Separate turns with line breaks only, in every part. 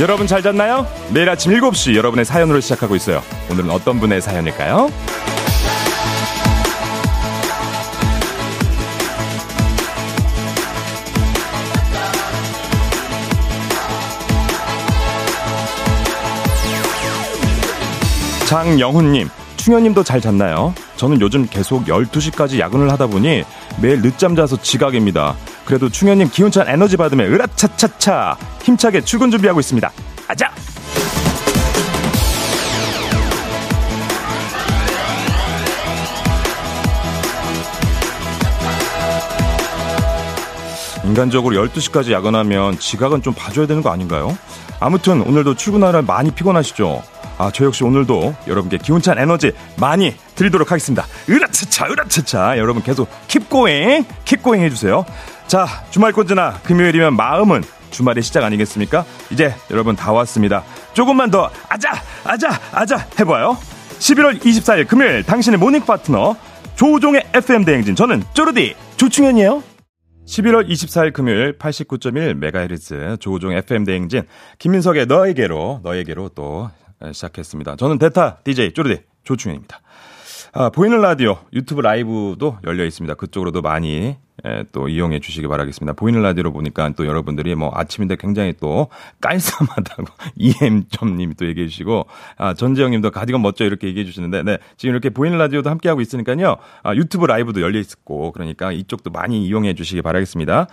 여러분 잘 잤나요? 매일 아침 7시 여러분의 사연으로 시작하고 있어요. 오늘은 어떤 분의 사연일까요? 장영훈님, 충현님도 잘 잤나요? 저는 요즘 계속 12시까지 야근을 하다 보니 매일 늦잠 자서 지각입니다. 그래도 충현님 기운찬 에너지 받으며 으라차차차 힘차게 출근 준비하고 있습니다. 아자! 인간적으로 12시까지 야근하면 지각은 좀 봐줘야 되는 거 아닌가요? 아무튼 오늘도 출근하느라 많이 피곤하시죠? 아, 저 역시 오늘도 여러분께 기운찬 에너지 많이 드리도록 하겠습니다. 으라차차, 으라차차. 여러분 계속 킵고잉, 킵고잉 해주세요. 자, 주말권 지나 금요일이면 마음은 주말의 시작 아니겠습니까? 이제 여러분 다 왔습니다. 조금만 더 아자, 아자, 아자 해봐요. 11월 24일 금요일 당신의 모닝 파트너 조우종의 FM 대행진 저는 쪼르디 조충현이에요. 11월 24일 금요일 89.1MHz 조우종 FM 대행진 김민석의 너에게로 너에게로 또 시작했습니다. 저는 대타 DJ 쪼르디 조충현입니다. 아, 보이는 라디오 유튜브 라이브도 열려 있습니다. 그쪽으로도 많이 예, 또 이용해 주시기 바라겠습니다. 보이는 라디오로 보니까 또 여러분들이 뭐 아침인데 굉장히 또 깔쌈하다고 이엠점님이 또 얘기해 주시고 아 전재영님도 가디건 멋져 이렇게 얘기해 주시는데 네 지금 이렇게 보이는 라디오도 함께 하고 있으니까요 아, 유튜브 라이브도 열려 있고 그러니까 이쪽도 많이 이용해 주시기 바라겠습니다.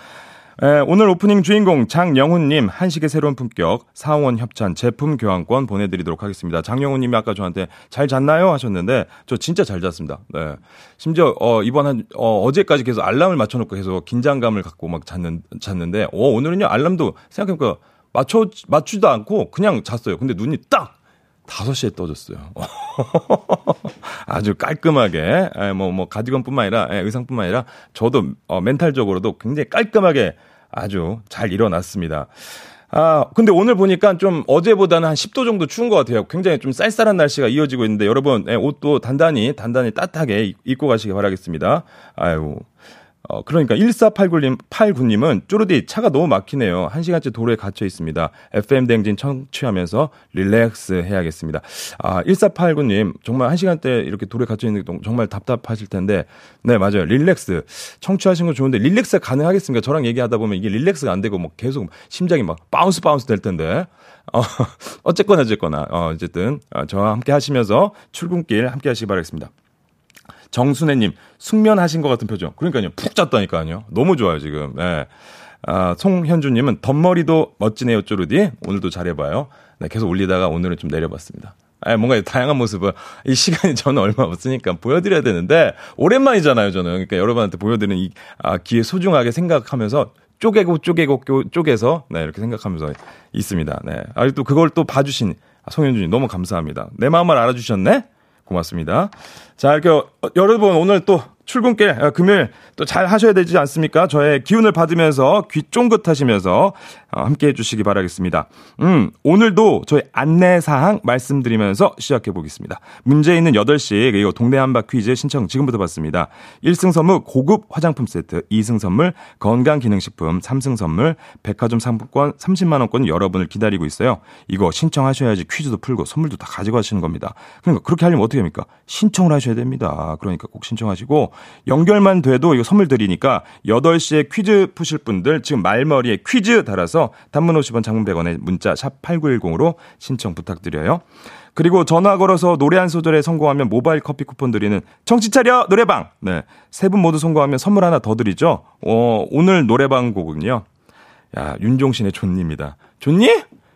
에, 오늘 오프닝 주인공 장영훈님 한식의 새로운 품격 사원 협찬 제품 교환권 보내드리도록 하겠습니다. 장영훈님이 아까 저한테 잘 잤나요 하셨는데 저 진짜 잘 잤습니다. 네. 심지어 어, 이번 한 어, 어제까지 계속 알람을 맞춰놓고 계속 긴장감을 갖고 막 잤는 잤는데 어, 오늘은요 알람도 생각해보니까 맞춰 맞추지도 않고 그냥 잤어요. 근데 눈이 딱 5시에 떠졌어요. 아주 깔끔하게, 뭐, 뭐, 가디건 뿐만 아니라, 의상 뿐만 아니라, 저도, 어, 멘탈적으로도 굉장히 깔끔하게 아주 잘 일어났습니다. 아, 근데 오늘 보니까 좀 어제보다는 한 10도 정도 추운 것 같아요. 굉장히 좀 쌀쌀한 날씨가 이어지고 있는데 여러분, 옷도 단단히, 단단히 따뜻하게 입고 가시기 바라겠습니다. 아유. 어, 그러니까 1489님, 89님은 쪼르디 차가 너무 막히네요. 한 시간째 도로에 갇혀 있습니다. FM 댕진 청취하면서 relax 해야겠습니다. 아, 1489님, 정말 한 시간대 이렇게 도로에 갇혀 있는 게 정말 답답하실 텐데, 네, 맞아요. relax. 청취하신 거 좋은데, relax 가능하겠습니까? 저랑 얘기하다 보면 이게 relax가 안 되고, 뭐 계속 심장이 막 bounce bounce 될 텐데. 어, 어쨌거나, 어쨌거나, 어, 어쨌든, 어, 저와 함께 하시면서 출근길 함께 하시기 바라겠습니다. 정순애님, 숙면하신 것 같은 표정. 그러니까요, 푹 잤다니까요. 너무 좋아요, 지금. 네. 아, 송현주님은 덧머리도 멋지네요, 쪼르디. 오늘도 잘해봐요. 네, 계속 올리다가 오늘은 좀 내려봤습니다. 아, 뭔가 다양한 모습을 이 시간이 저는 얼마 없으니까 보여드려야 되는데 오랜만이잖아요, 저는. 그러니까 여러분한테 보여드리는 이 아, 기회 소중하게 생각하면서 쪼개고 쪼개고 쪼개서 네, 이렇게 생각하면서 있습니다. 네. 아, 또 그걸 또 봐주신 송현주님 너무 감사합니다. 내 마음을 알아주셨네? 고맙습니다. 자, 이렇게 어, 여러분 오늘 또 출근길 아, 금요일 또 잘 하셔야 되지 않습니까? 저의 기운을 받으면서 귀 쫑긋하시면서 어, 함께 해주시기 바라겠습니다. 음, 오늘도 저희 안내사항 말씀드리면서 시작해 보겠습니다. 문제 있는 8시, 그리고 동네 한바 퀴즈 신청 지금부터 받습니다. 1승 선물 고급 화장품 세트, 2승 선물 건강기능식품, 3승 선물 백화점 상품권 30만원권 여러분을 기다리고 있어요. 이거 신청하셔야지 퀴즈도 풀고 선물도 다 가지고 가시는 겁니다. 그러니까 그렇게 하려면 어떻게 합니까? 신청을 하셔야 됩니다. 그러니까 꼭 신청하시고 연결만 돼도 이거 선물 드리니까 8시에 퀴즈 푸실 분들 지금 말머리에 퀴즈 달아서 단문 50원 장문 100원에 문자 샵 8910으로 신청 부탁드려요. 그리고 전화 걸어서 노래 한 소절에 성공하면 모바일 커피 쿠폰 드리는 정치 차려 노래방. 네. 세 분 모두 성공하면 선물 하나 더 드리죠. 어, 오늘 노래방 곡은요. 야, 윤종신의 존니입니다. 존니?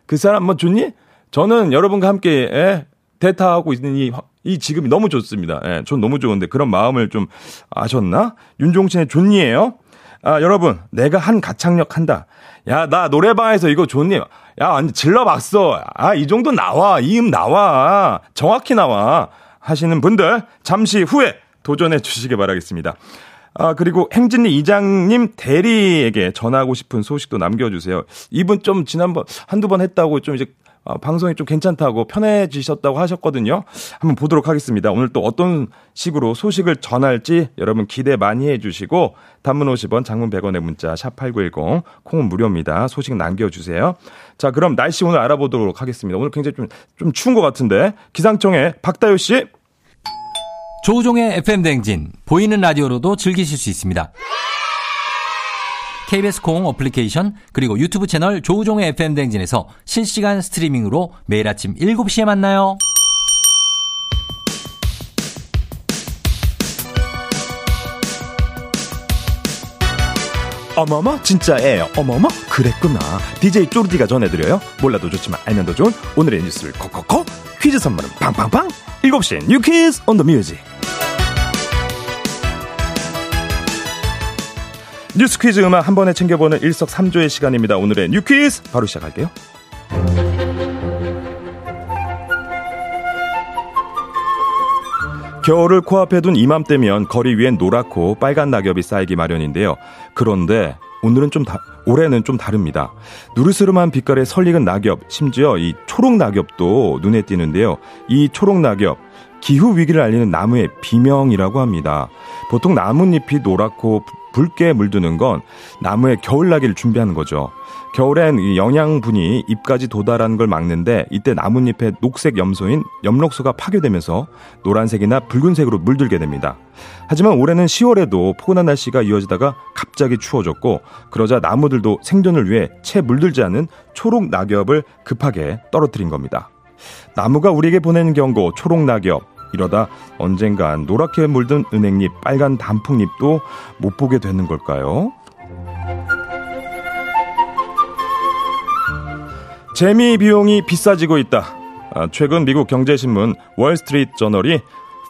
그 사람 뭐 존니? 저는 여러분과 함께 예, 대타하고 있는 이, 이 지금이 너무 좋습니다. 예, 전 너무 좋은데 그런 마음을 좀 아셨나? 윤종신의 존니예요. 아, 여러분, 내가 한 가창력 한다. 야, 나 노래방에서 이거 좋니? 야, 완전 질러봤어. 아, 이 정도 나와. 이 음 나와. 정확히 나와. 하시는 분들, 잠시 후에 도전해 주시기 바라겠습니다. 아, 그리고 행진리 이장님 대리에게 전하고 싶은 소식도 남겨주세요. 이분 좀 지난번, 한두 번 했다고 좀 이제 어, 방송이 좀 괜찮다고 편해지셨다고 하셨거든요. 한번 보도록 하겠습니다. 오늘 또 어떤 식으로 소식을 전할지 여러분 기대 많이 해주시고 단문 50원, 장문 100원의 문자 샵 #8910 콩은 무료입니다. 소식 남겨주세요. 자, 그럼 날씨 오늘 알아보도록 하겠습니다. 오늘 굉장히 좀 좀 추운 것 같은데 기상청의 박다효 씨.
조우종의 FM 댕진 보이는 라디오로도 즐기실 수 있습니다. KBS 콩 어플리케이션 그리고 유튜브 채널 조우종의 FM 댕진에서 실시간 스트리밍으로 매일 아침 7시에 만나요.
어머머 진짜예요. 어머머 그랬구나. DJ 쪼르디가 전해드려요. 몰라도 좋지만 알면 더 좋은 오늘의 뉴스를 콕콕콕 퀴즈 선물은 팡팡팡. 7시엔 New Quiz on the Music 뉴스 퀴즈 음악 한 번에 챙겨보는 일석삼조의 시간입니다 오늘의 New Quiz 바로 시작할게요 겨울을 코앞에 둔 이맘때면 거리 위엔 노랗고 빨간 낙엽이 쌓이기 마련인데요. 그런데 오늘은 좀 다, 올해는 좀 다릅니다. 누르스름한 빛깔의 설익은 낙엽, 심지어 이 초록 낙엽도 눈에 띄는데요. 이 초록 낙엽, 기후 위기를 알리는 나무의 비명이라고 합니다. 보통 나뭇잎이 노랗고 붉게 물드는 건 나무의 겨울나기를 준비하는 거죠. 겨울엔 영양분이 잎까지 도달하는 걸 막는데 이때 나뭇잎의 녹색 염소인 엽록소가 파괴되면서 노란색이나 붉은색으로 물들게 됩니다. 하지만 올해는 10월에도 포근한 날씨가 이어지다가 갑자기 추워졌고 그러자 나무들도 생존을 위해 채 물들지 않은 초록 낙엽을 급하게 떨어뜨린 겁니다. 나무가 우리에게 보내는 경고 초록 낙엽 이러다 언젠간 노랗게 물든 은행잎, 빨간 단풍잎도 못 보게 되는 걸까요? 재미 비용이 비싸지고 있다. 아, 최근 미국 경제신문 월스트리트 저널이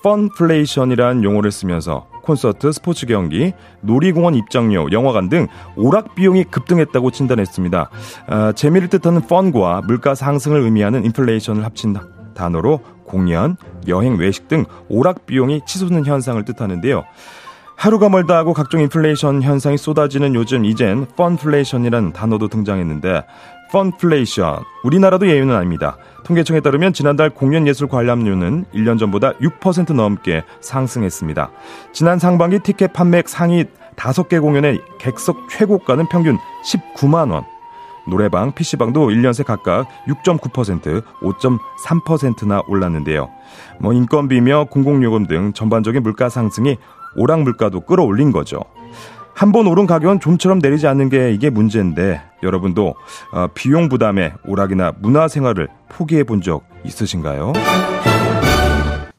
펀플레이션이란 용어를 쓰면서 콘서트, 스포츠 경기, 놀이공원 입장료, 영화관 등 오락 비용이 급등했다고 진단했습니다. 아, 재미를 뜻하는 펀과 물가 상승을 의미하는 인플레이션을 합친 단어로 공연, 여행, 외식 등 오락 비용이 치솟는 현상을 뜻하는데요. 하루가 멀다 하고 각종 인플레이션 현상이 쏟아지는 요즘 이젠 펀플레이션이라는 단어도 등장했는데 펀플레이션 우리나라도 예외는 아닙니다. 통계청에 따르면 지난달 공연예술 관람료는 1년 전보다 6% 넘게 상승했습니다. 지난 상반기 티켓 판매액 상위 5개 공연의 객석 최고가는 평균 19만 원. 노래방, PC방도 1년 새 각각 6.9%, 5.3%나 올랐는데요. 뭐 인건비며 공공요금 등 전반적인 물가 상승이 오락 물가도 끌어올린 거죠. 한 번 오른 가격은 좀처럼 내리지 않는 게 이게 문제인데 여러분도 어, 비용 부담에 오락이나 문화 생활을 포기해 본 적 있으신가요?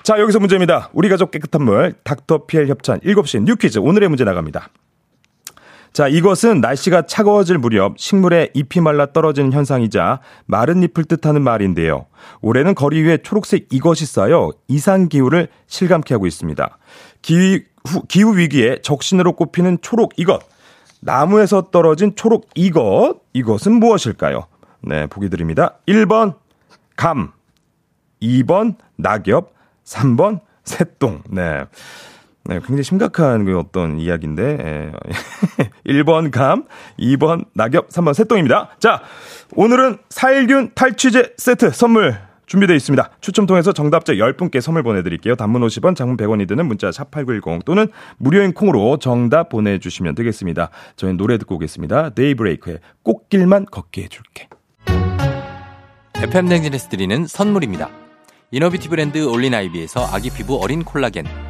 자, 여기서 문제입니다. 우리 가족 깨끗한 물 닥터피엘 협찬 7시 New Quiz 오늘의 문제 나갑니다. 자, 이것은 날씨가 차가워질 무렵 식물의 잎이 말라 떨어지는 현상이자 마른 잎을 뜻하는 말인데요. 올해는 거리 위에 초록색 이것이 쌓여 이상 기후를 실감케 하고 있습니다. 기후, 기후 위기에 적신호로 꼽히는 초록 이것. 나무에서 떨어진 초록 이것. 이것은 무엇일까요? 네, 보기 드립니다. 1번 감, 2번 낙엽, 3번 새똥. 네. 네, 굉장히 심각한 그 어떤 이야기인데, 예. 1번 감, 2번 낙엽, 3번 새똥입니다. 자, 오늘은 살균 탈취제 세트 선물 준비되어 있습니다. 추첨 통해서 정답자 10분께 선물 보내드릴게요. 단문 50원, 장문 100원이 드는 문자 샵8910 또는 무료인 콩으로 정답 보내주시면 되겠습니다. 저희는 노래 듣고 오겠습니다. 데이브레이크의 꽃길만 걷게 해줄게.
FM 댕진에서 드리는 선물입니다. 이너뷰티 브랜드 올린아이비에서 아기 피부 어린 콜라겐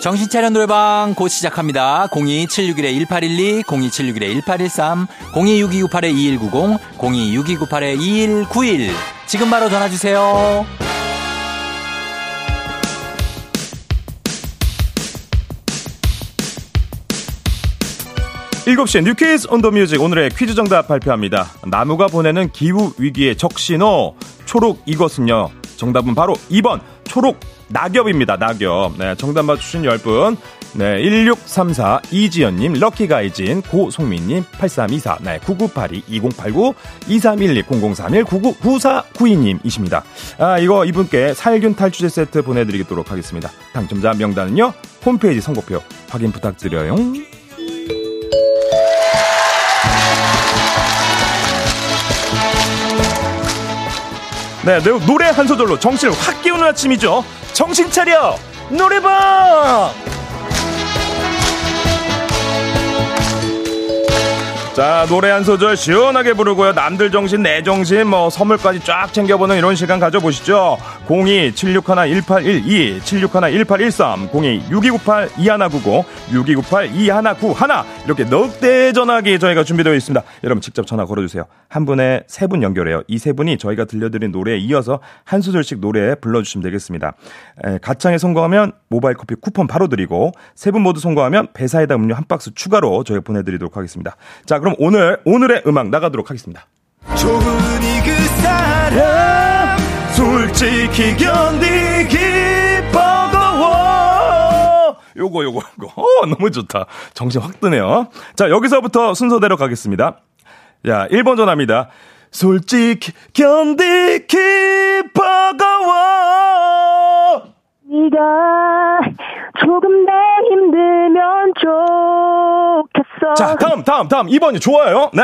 정신차려 노래방 곧 시작합니다. 02761-1812, 02761-1813, 026298-2190, 026298-2191. 지금 바로 전화주세요.
7시에 New Quiz on the Music 오늘의 퀴즈 정답 발표합니다. 나무가 보내는 기후 위기의 적신호 초록 이것은요. 정답은 바로 2번 초록 낙엽입니다. 낙엽. 네, 정답 맞추신 10분. 네, 1634 이지연님, 럭키가이진, 고송민님, 8324, 네, 9982, 2089, 2312, 0031, 999492님이십니다. 아, 이거 이분께 살균 탈취제 세트 보내드리도록 하겠습니다. 당첨자 명단은요, 홈페이지 선곡표 확인 부탁드려요. 네, 노래 한 소절로 정신을 확 깨우는 아침이죠. 정신 차려! 노래방! 자, 노래 한 소절 시원하게 부르고요. 남들 정신, 내 정신, 뭐, 선물까지 쫙 챙겨보는 이런 시간 가져보시죠. 02-761-1812, 761-1813, 02-6298-2199, 6298-2191, 이렇게 넉대 전화기 저희가 준비되어 있습니다. 여러분 직접 전화 걸어주세요. 한 분에 세 분 연결해요. 이 세 분이 저희가 들려드린 노래에 이어서 한 소절씩 노래 불러주시면 되겠습니다. 에, 가창에 성공하면 모바일 커피 쿠폰 바로 드리고, 세 분 모두 성공하면 배사이다 음료 한 박스 추가로 저희가 보내드리도록 하겠습니다. 자, 그럼 오늘, 오늘의 음악 나가도록 하겠습니다. 좋으니 그 사람, 솔직히 견디기 버거워. 요거, 요거, 요거. 어, 너무 좋다. 정신 확 드네요. 자, 여기서부터 순서대로 가겠습니다. 자, 1번 전화입니다. 솔직히 견디기 버거워.
네가 조금 더 힘들면 좋겠어.
자, 다음, 다음, 다음. 2번이 좋아요. 네.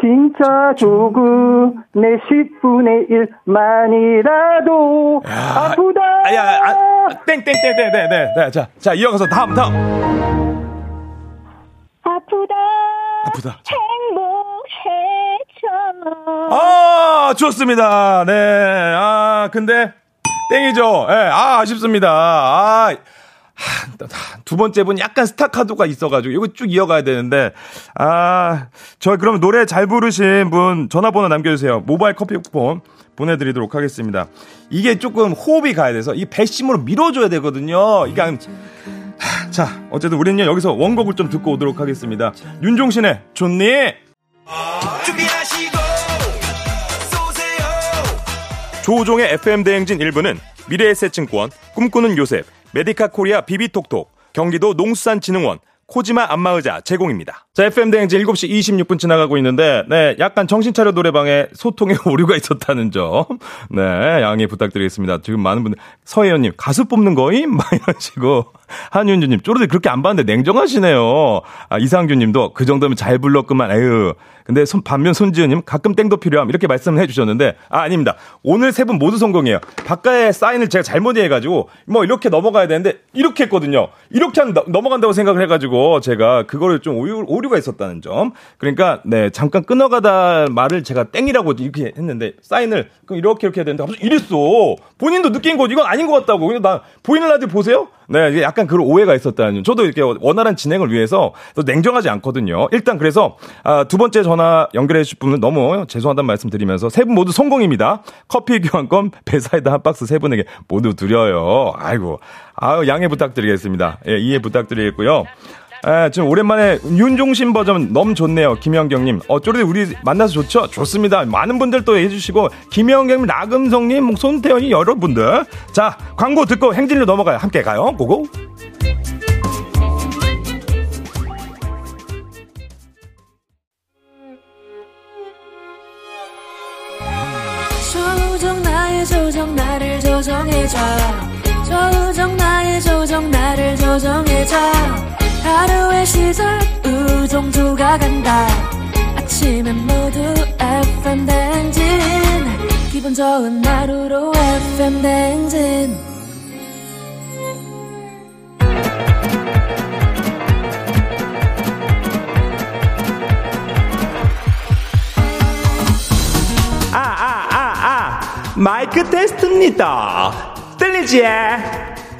진짜 조금 내 10분의 1만이라도 아프다.
아, 야, 아, 땡, 땡, 땡, 땡, 땡, 네, 네. 자, 자, 이어가서 다음, 다음.
아프다.
아프다.
행복해져.
아, 좋습니다. 네. 아, 근데 땡이죠. 예, 네, 아, 아쉽습니다. 아, 두 번째 분 약간 스타카도가 있어가지고 이거 쭉 이어가야 되는데 아저 그럼 노래 잘 부르신 분 전화번호 남겨주세요. 모바일 커피 쿠폰 보내드리도록 하겠습니다. 이게 조금 호흡이 가야 돼서 이 배심으로 밀어줘야 되거든요. 이게 하, 자 어쨌든 우리는요 여기서 원곡을 좀 듣고 오도록 하겠습니다. 윤종신의 좋니? 조종의 FM 대행진 1부는 미래의 새 증권 꿈꾸는 요셉 메디카 코리아 비비톡톡, 경기도 농수산진흥원, 코지마 안마의자 제공입니다. 자, FM 대행진 7시 26분 지나가고 있는데, 네, 약간 정신차려 노래방에 소통에 오류가 있었다는 점, 네, 양해 부탁드리겠습니다. 지금 많은 분들, 서혜연님, 가수 뽑는 거임? 막 이러시고, 한윤주님, 쪼르들 그렇게 안 봤는데 냉정하시네요. 아, 이상규님도 그 정도면 잘 불렀구만, 에휴. 근데 손, 반면 손지은님 가끔 땡도 필요함 이렇게 말씀을 해주셨는데 아 아닙니다. 오늘 세 분 모두 성공이에요. 바깥에 사인을 제가 잘못 해가지고 뭐 이렇게 넘어가야 되는데 이렇게 했거든요. 이렇게 하면 넘어간다고 생각을 해가지고 제가 그거를 좀 오류, 오류가 있었다는 점. 그러니까 네 잠깐 끊어가다 말을 제가 땡이라고 이렇게 했는데 사인을 그럼 이렇게 이렇게 해야 되는데 갑자기 이랬어. 본인도 느낀 거지 이건 아닌 것 같다고. 근데 나 보이는 라디오 보세요? 네, 이게 약간 그런 오해가 있었다는. 저도 이렇게 원활한 진행을 위해서 또 냉정하지 않거든요. 일단 그래서 아, 두 번째 전화 연결해 주실 분은 너무 죄송하다는 말씀 드리면서 세 분 모두 성공입니다. 커피 교환권 배사이다 한 박스 세 분에게 모두 드려요. 아이고. 아유, 양해 부탁드리겠습니다. 예, 이해 부탁드리겠고요. 예, 지금 오랜만에 윤종신 버전 너무 좋네요. 김영경님. 어, 쪼르디 우리 만나서 좋죠? 좋습니다. 많은 분들 또 해주시고, 김영경님, 나금성님, 뭐 손태현이 여러분들. 자, 광고 듣고 행진으로 넘어가요. 함께 가요. 고고.
조정 나의 조정 나를 조정해줘 조정 나의 조정 나를 조정해줘 하루의 시절 우정조가 간다 아침엔 모두 FM 댕진 기분 좋은 하루로 FM 댕진
아, 아, 아, 아. 마이크 테스트입니다. 들리지? 아,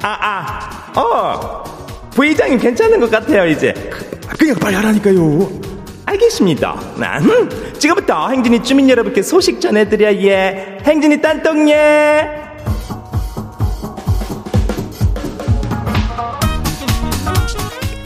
아. 어. 부회장님 괜찮은 것 같아요, 이제. 그냥 빨리 하라니까요. 알겠습니다. 난 지금부터 행진이 주민 여러분께 소식 전해드려, 예. 행진이 딴떡, 예.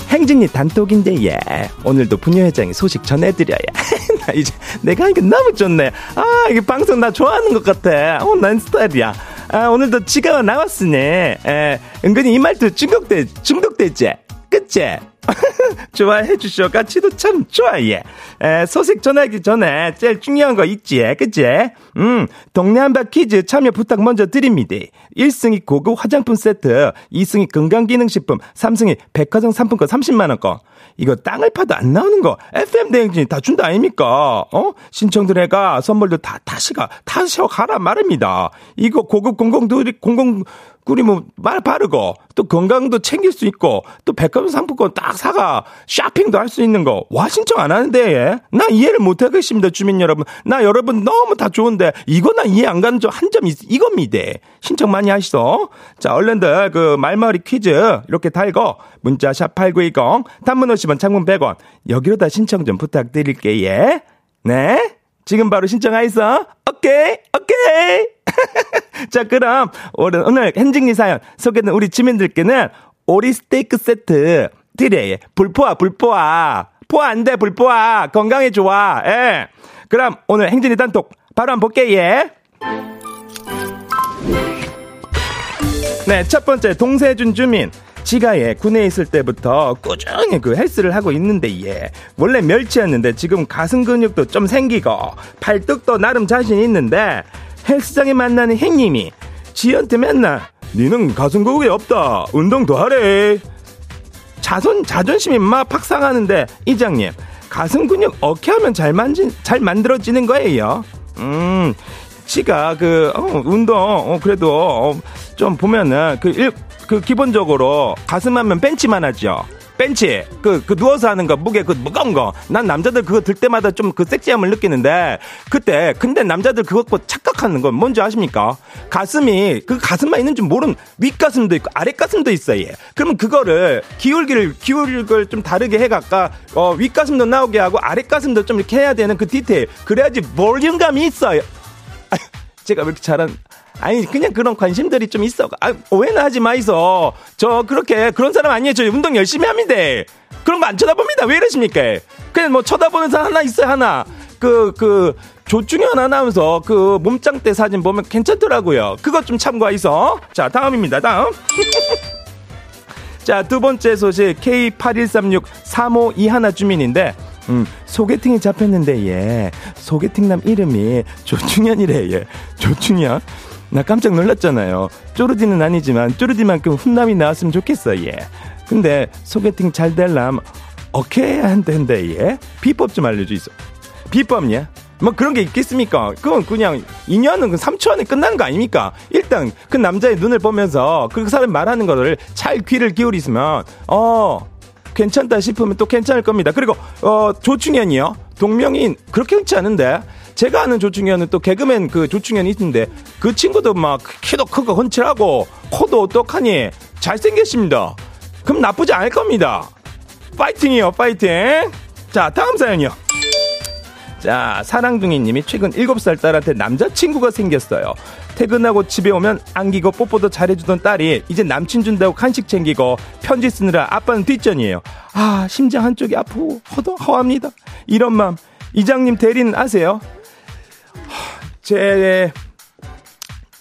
행진이 단톡인데 예 오늘도 부녀회장이 소식 전해드려야 나 이제 내가 이게 너무 좋네 아 이게 방송 나 좋아하는 것 같아 어난 스타일이야 아 오늘도 지가 나왔으니 에 은근히 이 말투 중독돼 중독되지? 그치? 좋아해 주셔 가치도 참 좋아해. 에, 소식 전하기 전에 제일 중요한 거 있지? 그치? 음 동네 한바 퀴즈 참여 부탁 먼저 드립니다. 1승이 고급 화장품 세트 2승이 건강기능식품 3승이 백화점 상품권 30만원권 이거 땅을 파도 안 나오는 거. FM 대행진이 다 준다 아닙니까? 어? 신청들 해가 선물도 다 다시가 다시 가라 말입니다. 이거 고급 공공들이 공공 꿀이 뭐말 바르고 또 건강도 챙길 수 있고 또 백화점 상품권 딱 사가 쇼핑도 할 수 있는 거 와 신청 안 하는데 예? 나 이해를 못 하겠습니다 주민 여러분. 나 여러분 너무 다 좋은데 이거 나 이해 안 가는 점한점 이겁니다. 신청 많이 하시죠 자 얼른들 그 말머리 퀴즈 이렇게 달고 문자 샵 8910 단문 50원 장문 100원. 여기로다 신청 좀 부탁드릴게요 예? 네? 지금 바로 신청하이소? 오케이 오케이 자, 그럼 오늘, hen징리 사연 소개된 우리 주민들께는 오리 스테이크 세트 드려요. 불포화, 불포화. 포화 안 돼, 불포화. 건강에 좋아. 예. 그럼 오늘 행진이 단톡 바로 한번 볼게요. 예. 네, 첫 번째 동세준 주민. 지가에 군에 있을 때부터 꾸준히 그 헬스를 하고 있는데 예 원래 멸치였는데 지금 가슴 근육도 좀 생기고 팔뚝도 나름 자신 있는데 헬스장에 만나는 행님이 지한테 맨날 니는 가슴 근육이 없다. 운동 더 하래. 자손 자존심이 막 박상하는데 이장님 가슴 근육 어떻게 하면 잘 만진 잘 만들어지는 거예요. 음 지가 그 어, 운동 어, 그래도 어, 좀 보면은 그 일, 그 기본적으로 가슴 하면 벤치만 하죠. 벤치 그, 그 누워서 하는 거 무게 그 무거운 거. 난 남자들 그거 들 때마다 좀 그 섹시함을 느끼는데 그때 근데 남자들 그거 고 착각하는 건 뭔지 아십니까? 가슴이 그 가슴만 있는 줄 모르는 윗가슴도 있고 아랫가슴도 있어요. 예. 그러면 그거를 기울기를 기울기를 좀 다르게 해갈까 어 윗가슴도 나오게 하고 아랫가슴도 좀 이렇게 해야 되는 그 디테일. 그래야지 볼륨감이 있어요. 아, 제가 왜 이렇게 잘한 아니 그냥 그런 관심들이 좀 있어. 아, 오해는 하지 마이소. 저 그렇게 그런 사람 아니에요. 저 운동 열심히 합니다. 그런 거 안 쳐다봅니다. 왜 이러십니까? 그냥 뭐 쳐다보는 사람 하나 있어요 하나. 그 그 조충현 아나운서 그 몸짱 때 사진 보면 괜찮더라고요. 그것 좀 참고하이소. 자 다음입니다. 다음. 자, 두 번째 소식 K813635 하나 주민인데 음, 소개팅이 잡혔는데 예. 소개팅남 이름이 조충현이래. 예. 조충현. 나 깜짝 놀랐잖아요. 쪼르디는 아니지만 쪼르디만큼 훈남이 나왔으면 좋겠어. 예. 근데 소개팅 잘 될람 어떻게 해야 한다는데 예. 비법 좀 알려 주이소. 비법이야? 뭐 그런 게 있겠습니까? 그건 그냥 인연은 그 3초 안에 끝나는 거 아닙니까? 일단 그 남자의 눈을 보면서 그 사람 말하는 거를 잘 귀를 기울이시면 어 괜찮다 싶으면 또 괜찮을 겁니다. 그리고 어 조충현이요. 동명인 그렇게 흔치 않은데 제가 아는 조충현은 또 개그맨 그 조충현이 있는데 그 친구도 막 키도 크고 헌칠하고 코도 똑하니 잘생겼습니다. 그럼 나쁘지 않을 겁니다. 파이팅이요, 파이팅. 자, 다음 사연이요. 자, 사랑둥이님이 최근 7살 딸한테 남자친구가 생겼어요. 퇴근하고 집에 오면 안기고 뽀뽀도 잘해주던 딸이 이제 남친 준다고 간식 챙기고 편지 쓰느라 아빠는 뒷전이에요. 아, 심장 한쪽이 아프고 허도 허합니다. 이런 마음 이장님 대리는 아세요? 하, 제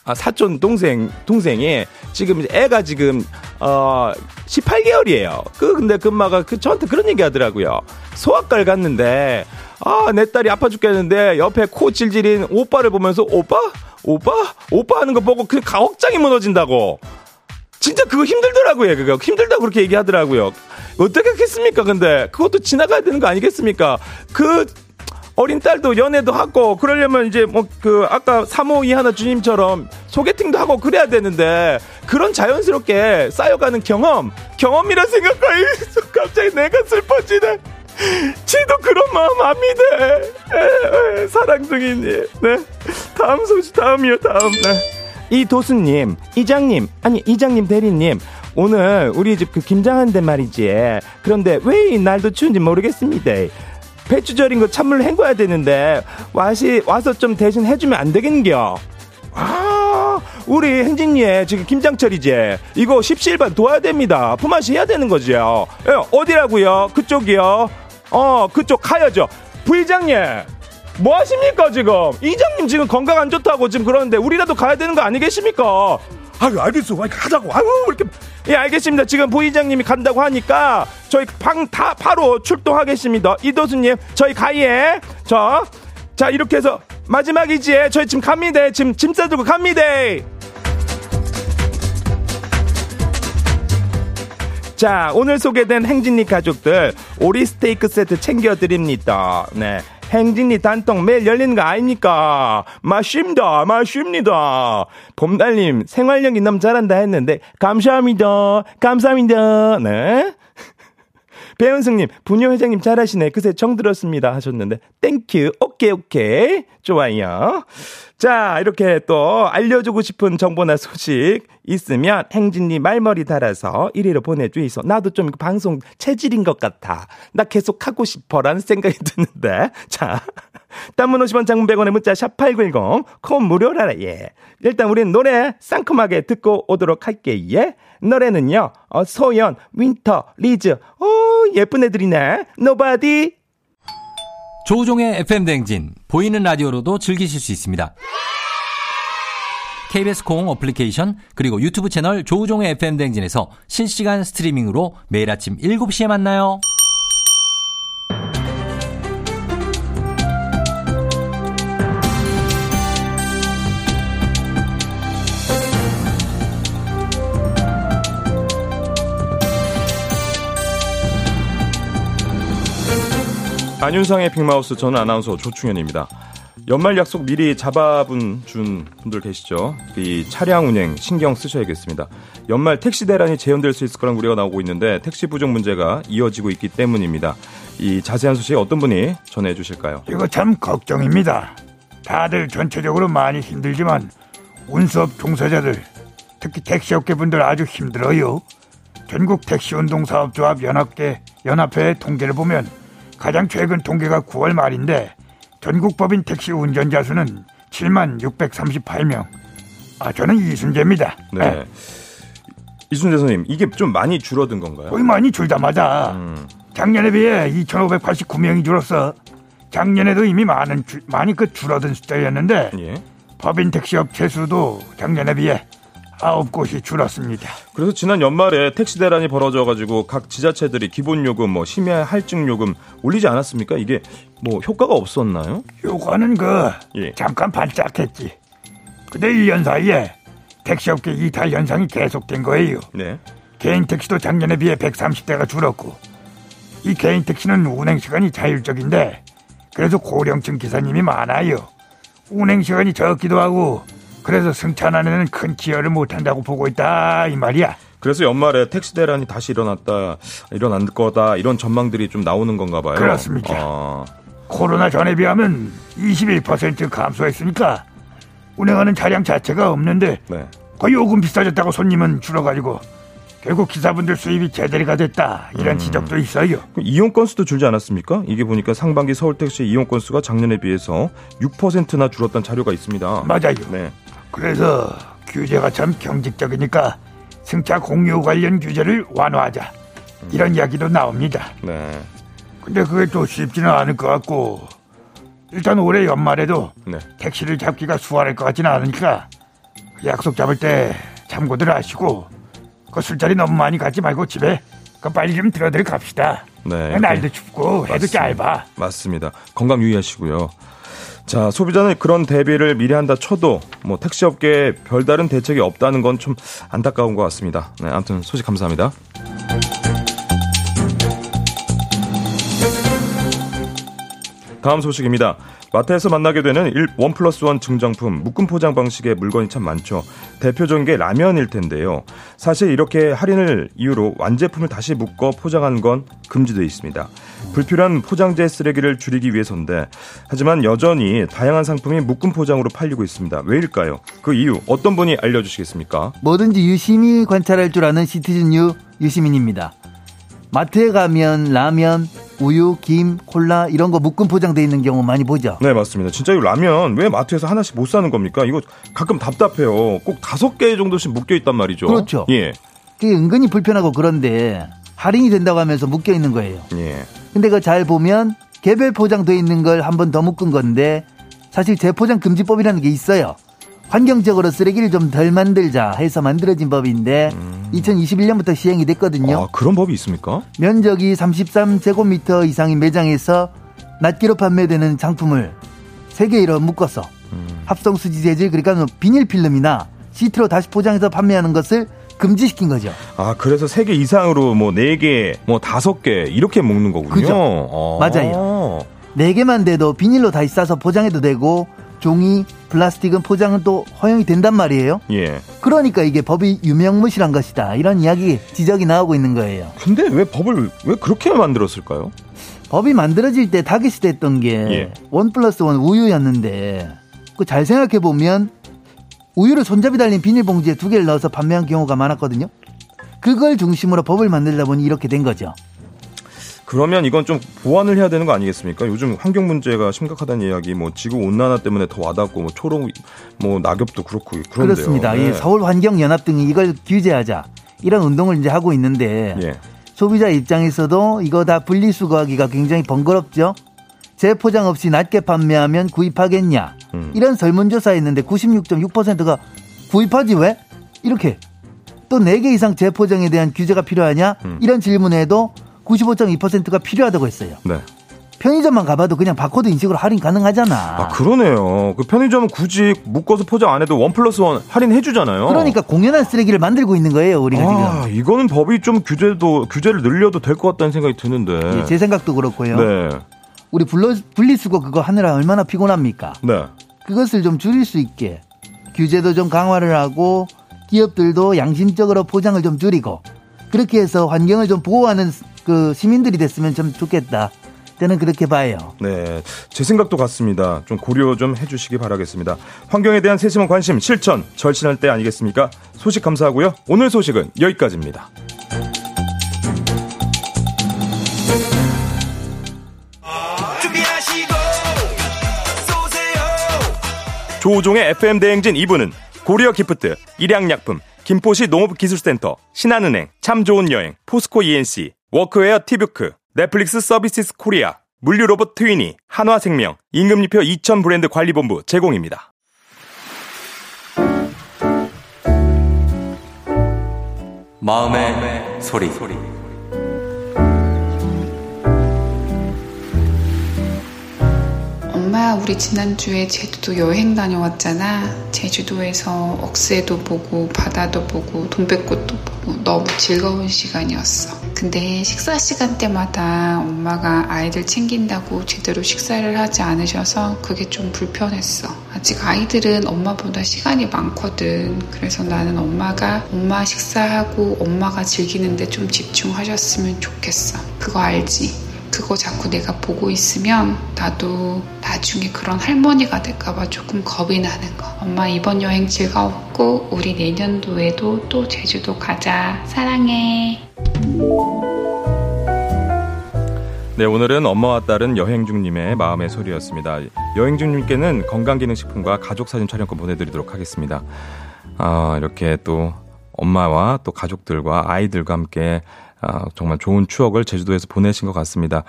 아, 사촌 동생 동생이 지금 애가 지금 어 18개월이에요. 그 근데 그 엄마가 그 저한테 그런 얘기 하더라고요. 소아과를 갔는데 아, 내 딸이 아파 죽겠는데 옆에 코 질질인 오빠를 보면서 오빠? 오빠? 오빠 하는 거 보고 그 가혹장이 무너진다고. 진짜 그거 힘들더라고요. 그거 힘들다고 그렇게 얘기하더라고요. 어떻게 하겠습니까? 근데 그것도 지나가야 되는 거 아니겠습니까? 그 어린 딸도 연애도 하고 그러려면 이제 뭐 그 아까 352 하나 주님처럼 소개팅도 하고 그래야 되는데 그런 자연스럽게 쌓여가는 경험 경험이라 생각하니 갑자기 내가 슬퍼지네. 지도 그런 마음. 에, 에, 사랑둥이님. 네. 다음 소식 다음이요 다음. 네. 이도수님, 이장님, 아니 이장님 대리님. 오늘 우리 집 그 김장한데 말이지. 그런데 왜 이 날도 추운지 모르겠습니다. 배추 절인 거 찬물로 헹궈야 되는데 와시 와서 좀 대신 해주면 안 되겠는겨? 아, 우리 행진이의 지금 김장철이지. 이거 십시일반 도와야 됩니다. 품앗이 해야 되는 거죠. 예, 어디라고요? 그쪽이요. 어, 그쪽 가야죠. 부의장님, 뭐 하십니까, 지금? 이장님 지금 건강 안 좋다고 지금 그러는데 우리라도 가야 되는 거 아니겠습니까? 아유, 알겠어. 아이, 가자고. 아유, 이렇게. 예, 알겠습니다. 지금 부의장님이 간다고 하니까 저희 방 다 바로 출동하겠습니다. 이도수님, 저희 가예. 자, 자, 이렇게 해서 마지막이지. 저희 지금 갑니다. 지금 짐 싸들고 갑니다. 자, 오늘 소개된 행진리 가족들 오리 스테이크 세트 챙겨드립니다. 네. 행진리 단톡 매일 열리는 거 아닙니까? 맛있습니다. 맛있습니다. 봄달님, 생활력이 너무 잘한다 했는데, 감사합니다. 감사합니다. 네. 배현승님, 부녀 회장님 잘하시네. 그새 정 들었습니다. 하셨는데, thank you. 오케이, 오케이. 좋아요. 자, 이렇게 또 알려주고 싶은 정보나 소식 있으면 행진님 말머리 달아서 1위로 보내주이소. 나도 좀 방송 체질인 것 같아. 나 계속 하고 싶어라는 생각이 드는데. 자, 단문 50원 장문 100원의 문자 샵8910, 콩 무료라라, 예. 일단 우린 노래 상큼하게 듣고 오도록 할게, 예. 노래는요, 어, 소연, 윈터, 리즈, 어, 예쁜 애들이네. Nobody.
조우종의 FM 댕진 보이는 라디오로도 즐기실 수 있습니다. KBS 콩 어플리케이션 그리고 유튜브 채널 조우종의 FM 댕진에서 실시간 스트리밍으로 매일 아침 7시에 만나요.
안윤상의 빅마우스 저는 아나운서 조충현입니다. 연말 약속 미리 잡아분 준 분들 계시죠? 이 차량 운행 신경 쓰셔야겠습니다. 연말 택시 대란이 재현될 수 있을 거란 우려가 나오고 있는데 택시 부족 문제가 이어지고 있기 때문입니다. 이 자세한 소식 어떤 분이 전해 주실까요?
이거 참 걱정입니다. 다들 전체적으로 많이 힘들지만 운수업 종사자들 특히 택시업계 분들 아주 힘들어요. 전국 택시 운동사업조합 연합계 연합회의 통계를 보면 가장 최근 통계가 9월 말인데 전국 법인 택시 운전자 수는 7만 638명. 아 저는 이순재입니다.
네. 이순재 선생님, 이게 좀 많이 줄어든 건가요?
거의 많이 줄자마자
음,
작년에 비해 2,589명이 줄었어. 작년에도 이미 많은 줄- 많이 그 줄어든 숫자였는데
예.
법인 택시 업체 수도 작년에 비해 아홉 곳이 줄었습니다.
그래서 지난 연말에 택시 대란이 벌어져가지고 각 지자체들이 기본 요금, 뭐 심야 할증 요금 올리지 않았습니까? 이게 뭐 효과가 없었나요?
요거는 그
예.
잠깐 반짝했지. 근데 1년 사이에 택시업계 이탈 현상이 계속된 거예요.
네.
개인 택시도 작년에 비해 130대가 줄었고 이 개인 택시는 운행 시간이 자율적인데 그래서 고령층 기사님이 많아요. 운행 시간이 적기도 하고 그래서 승차난에는 큰 기여를 못한다고 보고 있다 이 말이야.
그래서 연말에 택시 대란이 다시 일어났다, 일어날 거다 이런 전망들이 좀 나오는 건가 봐요.
그렇습니다.
아,
코로나 전에 비하면 21% 감소했으니까 운행하는 차량 자체가 없는데
네.
그 요금 비싸졌다고 손님은 줄어가지고 결국 기사분들 수입이 제대로가 됐다 이런 지적도 있어요.
그 이용 건수도 줄지 않았습니까? 이게 보니까 상반기 서울 택시 이용 건수가 작년에 비해서 6%나 줄었다는 자료가 있습니다.
맞아요.
네.
그래서 규제가 참 경직적이니까 승차 공유 관련 규제를 완화하자 이런 이야기도 나옵니다.
네.
근데 그게 또 쉽지는 않을 것 같고 일단 올해 연말에도
네.
택시를 잡기가 수월할 것 같지는 않으니까 약속 잡을 때 참고들 하시고 그 술자리 너무 많이 가지 말고 집에 그 빨리 좀 들어들 갑시다.
네.
날도 춥고 해도
맞습니다.
짧아.
맞습니다. 건강 유의하시고요. 자, 소비자는 그런 대비를 미리 한다 쳐도 뭐 택시 업계에 별다른 대책이 없다는 건 좀 안타까운 것 같습니다. 네, 아무튼 소식 감사합니다. 다음 소식입니다. 마트에서 만나게 되는 일- one plus one 증정품, 묶음 포장 방식의 물건이 참 많죠. 대표적인 게 라면일 텐데요. 사실 이렇게 할인을 이유로 완제품을 다시 묶어 포장하는 건 금지되어 있습니다. 불필요한 포장재 쓰레기를 줄이기 위해서인데, 하지만 여전히 다양한 상품이 묶음 포장으로 팔리고 있습니다. 왜일까요? 그 이유 어떤 분이 알려주시겠습니까?
뭐든지 유심히 관찰할 줄 아는 citizen 유 유시민입니다. 마트에 가면 라면, 우유, 김, 콜라 이런 거 묶음 포장돼 있는 경우 많이 보죠.
네, 맞습니다. 진짜 이 라면 왜 마트에서 하나씩 못 사는 겁니까? 이거 가끔 답답해요. 꼭 다섯 개 정도씩 묶여 있단 말이죠.
그렇죠.
예.
그게 은근히 불편하고 그런데 할인이 된다고 하면서 묶여 있는 거예요.
예.
근데 그거 잘 보면 개별 포장돼 있는 걸 한 번 더 묶은 건데 사실 재포장 금지법이라는 게 있어요. 환경적으로 쓰레기를 좀 덜 만들자 해서 만들어진 법인데 2021년부터 시행이 됐거든요.
아, 그런 법이 있습니까?
면적이 33제곱미터 이상인 매장에서 낱개로 판매되는 상품을 세 개로 묶어서 합성 수지 재질 그러니까 뭐 비닐 필름이나 시트로 다시 포장해서 판매하는 것을 금지시킨 거죠.
아, 그래서 세개 이상으로 뭐네 개, 뭐 다섯 개 이렇게 먹는 거군요.
그죠.
어.
맞아요. 네 개만 돼도 비닐로 다시 싸서 포장해도 되고 종이, 플라스틱은 포장은 또 허용이 된단 말이에요.
예.
그러니까 이게 법이 유명무실한 것이다. 이런 이야기, 지적이 나오고 있는 거예요.
근데 왜 법을 왜 그렇게 만들었을까요?
법이 만들어질 때 타깃이 됐던 게
예.
원 플러스 원 우유였는데 그 잘 생각해 보면 우유를 손잡이 달린 비닐봉지에 두 개를 넣어서 판매한 경우가 많았거든요. 그걸 중심으로 법을 만들다 보니 이렇게 된 거죠.
그러면 이건 좀 보완을 해야 되는 거 아니겠습니까? 요즘 환경 문제가 심각하다는 이야기, 뭐 지구 온난화 때문에 더 와닿고, 뭐 초록, 뭐 낙엽도 그렇고 그런데요.
그렇습니다.
네.
이 서울 환경 연합 등이 이걸 규제하자 이런 운동을 이제 하고 있는데
예.
소비자 입장에서도 이거 다 분리수거하기가 굉장히 번거롭죠. 재포장 없이 낱개 판매하면 구입하겠냐?
음.
이런 설문조사했는데 96.6%가 구입하지 왜? 이렇게 또 4개 이상 재포장에 대한 규제가 필요하냐?
음.
이런 질문에도 95.2%가 필요하다고 했어요.
네.
편의점만 가봐도 그냥 바코드 인식으로 할인 가능하잖아.
아, 그러네요. 그 편의점은 굳이 묶어서 포장 안 해도 one plus one 할인해 주잖아요.
그러니까 공연한 쓰레기를 만들고 있는 거예요, 우리가
아,
지금.
이거는 법이 좀 규제도 규제를 늘려도 될 것 같다는 생각이 드는데.
예, 제 생각도 그렇고요.
네.
우리 불러, 분리수거 그거 하느라 얼마나 피곤합니까?
네.
그것을 좀 줄일 수 있게 규제도 좀 강화를 하고 기업들도 양심적으로 포장을 좀 줄이고 그렇게 해서 환경을 좀 보호하는 그 시민들이 됐으면 좀 좋겠다. 저는 그렇게 봐요.
네. 제 생각도 같습니다. 좀 고려 좀 해주시기 바라겠습니다. 환경에 대한 세심한 관심, 실천, 절실할 때 아니겠습니까? 소식 감사하고요. 오늘 소식은 여기까지입니다. 조우종의 FM 대행진 2부는 코리아 기프트, 일양약품, 김포시 농업기술센터, 신한은행, 참 좋은 여행, 포스코 이앤씨, 워크웨어 티뷰크, 넷플릭스 서비스 코리아, 물류로봇 트위니, 한화생명, 임금님표 이천 브랜드 관리본부 제공입니다.
마음의 소리.
엄마, 우리 지난주에 제주도 여행 다녀왔잖아. 제주도에서 억새도 보고, 바다도 보고, 동백꽃도 보고, 너무 즐거운 시간이었어. 근데 식사 시간 때마다 엄마가 아이들 챙긴다고 제대로 식사를 하지 않으셔서 그게 좀 불편했어. 아직 아이들은 엄마보다 시간이 많거든. 그래서 나는 엄마가 엄마 식사하고 엄마가 즐기는데 좀 집중하셨으면 좋겠어. 그거 알지? 그거 자꾸 내가 보고 있으면 나도 나중에 그런 할머니가 될까봐 조금 겁이 나는 거. 엄마 이번 여행 즐거웠고 우리 내년도에도 또 제주도 가자. 사랑해.
네, 오늘은 엄마와 딸은 여행 중님의 마음의 소리였습니다. 여행 중님께는 건강기능식품과 가족사진 촬영권 보내드리도록 하겠습니다. 아, 이렇게 또 엄마와 또 가족들과 아이들과 함께 아, 정말 좋은 추억을 제주도에서 보내신 것 같습니다.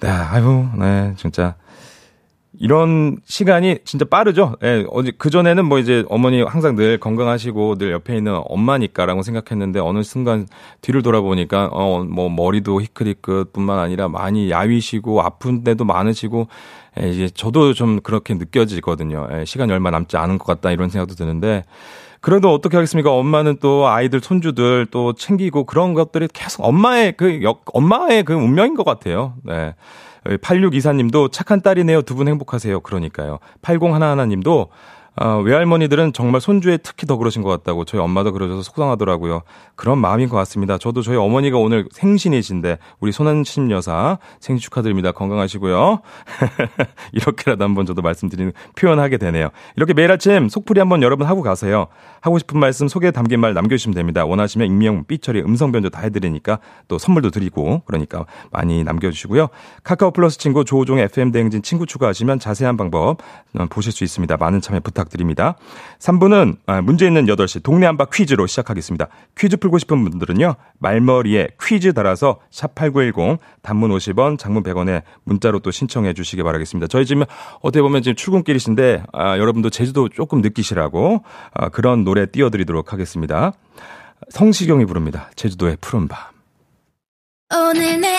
네, 아유, 네, 진짜. 이런 시간이 진짜 빠르죠. 예, 어제 그전에는 뭐 이제 어머니 항상 늘 건강하시고 늘 옆에 있는 엄마니까라고 생각했는데 어느 순간 뒤를 돌아보니까 어 뭐 머리도 희끗희끗뿐만 아니라 많이 야위시고 아픈 데도 많으시고 예, 이제 저도 좀 그렇게 느껴지거든요. 예, 시간이 얼마 남지 않은 것 같다 이런 생각도 드는데 그래도 어떻게 하겠습니까? 엄마는 또 아이들 손주들 또 챙기고 그런 것들이 계속 엄마의 그 역, 엄마의 그 운명인 것 같아요. 네. 8624님도 착한 딸이네요. 두 분 행복하세요. 그러니까요. 8011님도 어, 외할머니들은 정말 손주에 특히 더 그러신 것 같다고 저희 엄마도 그러셔서 속상하더라고요. 그런 마음인 것 같습니다. 저도 저희 어머니가 오늘 생신이신데 우리 손한심 여사 생신 축하드립니다. 건강하시고요. 이렇게라도 한번 저도 말씀드리는 표현하게 되네요. 이렇게 매일 아침 속풀이 한번 여러분 하고 가세요. 하고 싶은 말씀 소개에 담긴 말 남겨주시면 됩니다. 원하시면 익명, 삐처리, 음성 변조 다 해드리니까 또 선물도 드리고 그러니까 많이 남겨주시고요. 카카오 플러스 친구 조우종 FM 대행진 친구 추가하시면 자세한 방법 어, 보실 수 있습니다. 많은 참여 부탁 드립니다. 3부는 아, 문제 있는 8시 동네 한바 퀴즈로 시작하겠습니다. 퀴즈 풀고 싶은 분들은요. 말머리에 퀴즈 달아서 샵8910 단문 50원 장문 100원에 문자로 또 신청해 주시기 바라겠습니다. 저희 지금 어떻게 보면 지금 출근길이신데 아, 여러분도 제주도 조금 느끼시라고 아, 그런 노래 띄워드리도록 하겠습니다. 성시경이 부릅니다. 제주도의 푸른 밤.
오늘 내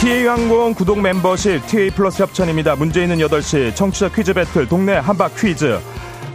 TA항공 구독 멤버십 TA 플러스 협찬입니다. 문제 있는 8시 청취자 퀴즈 배틀 동네 한바 퀴즈.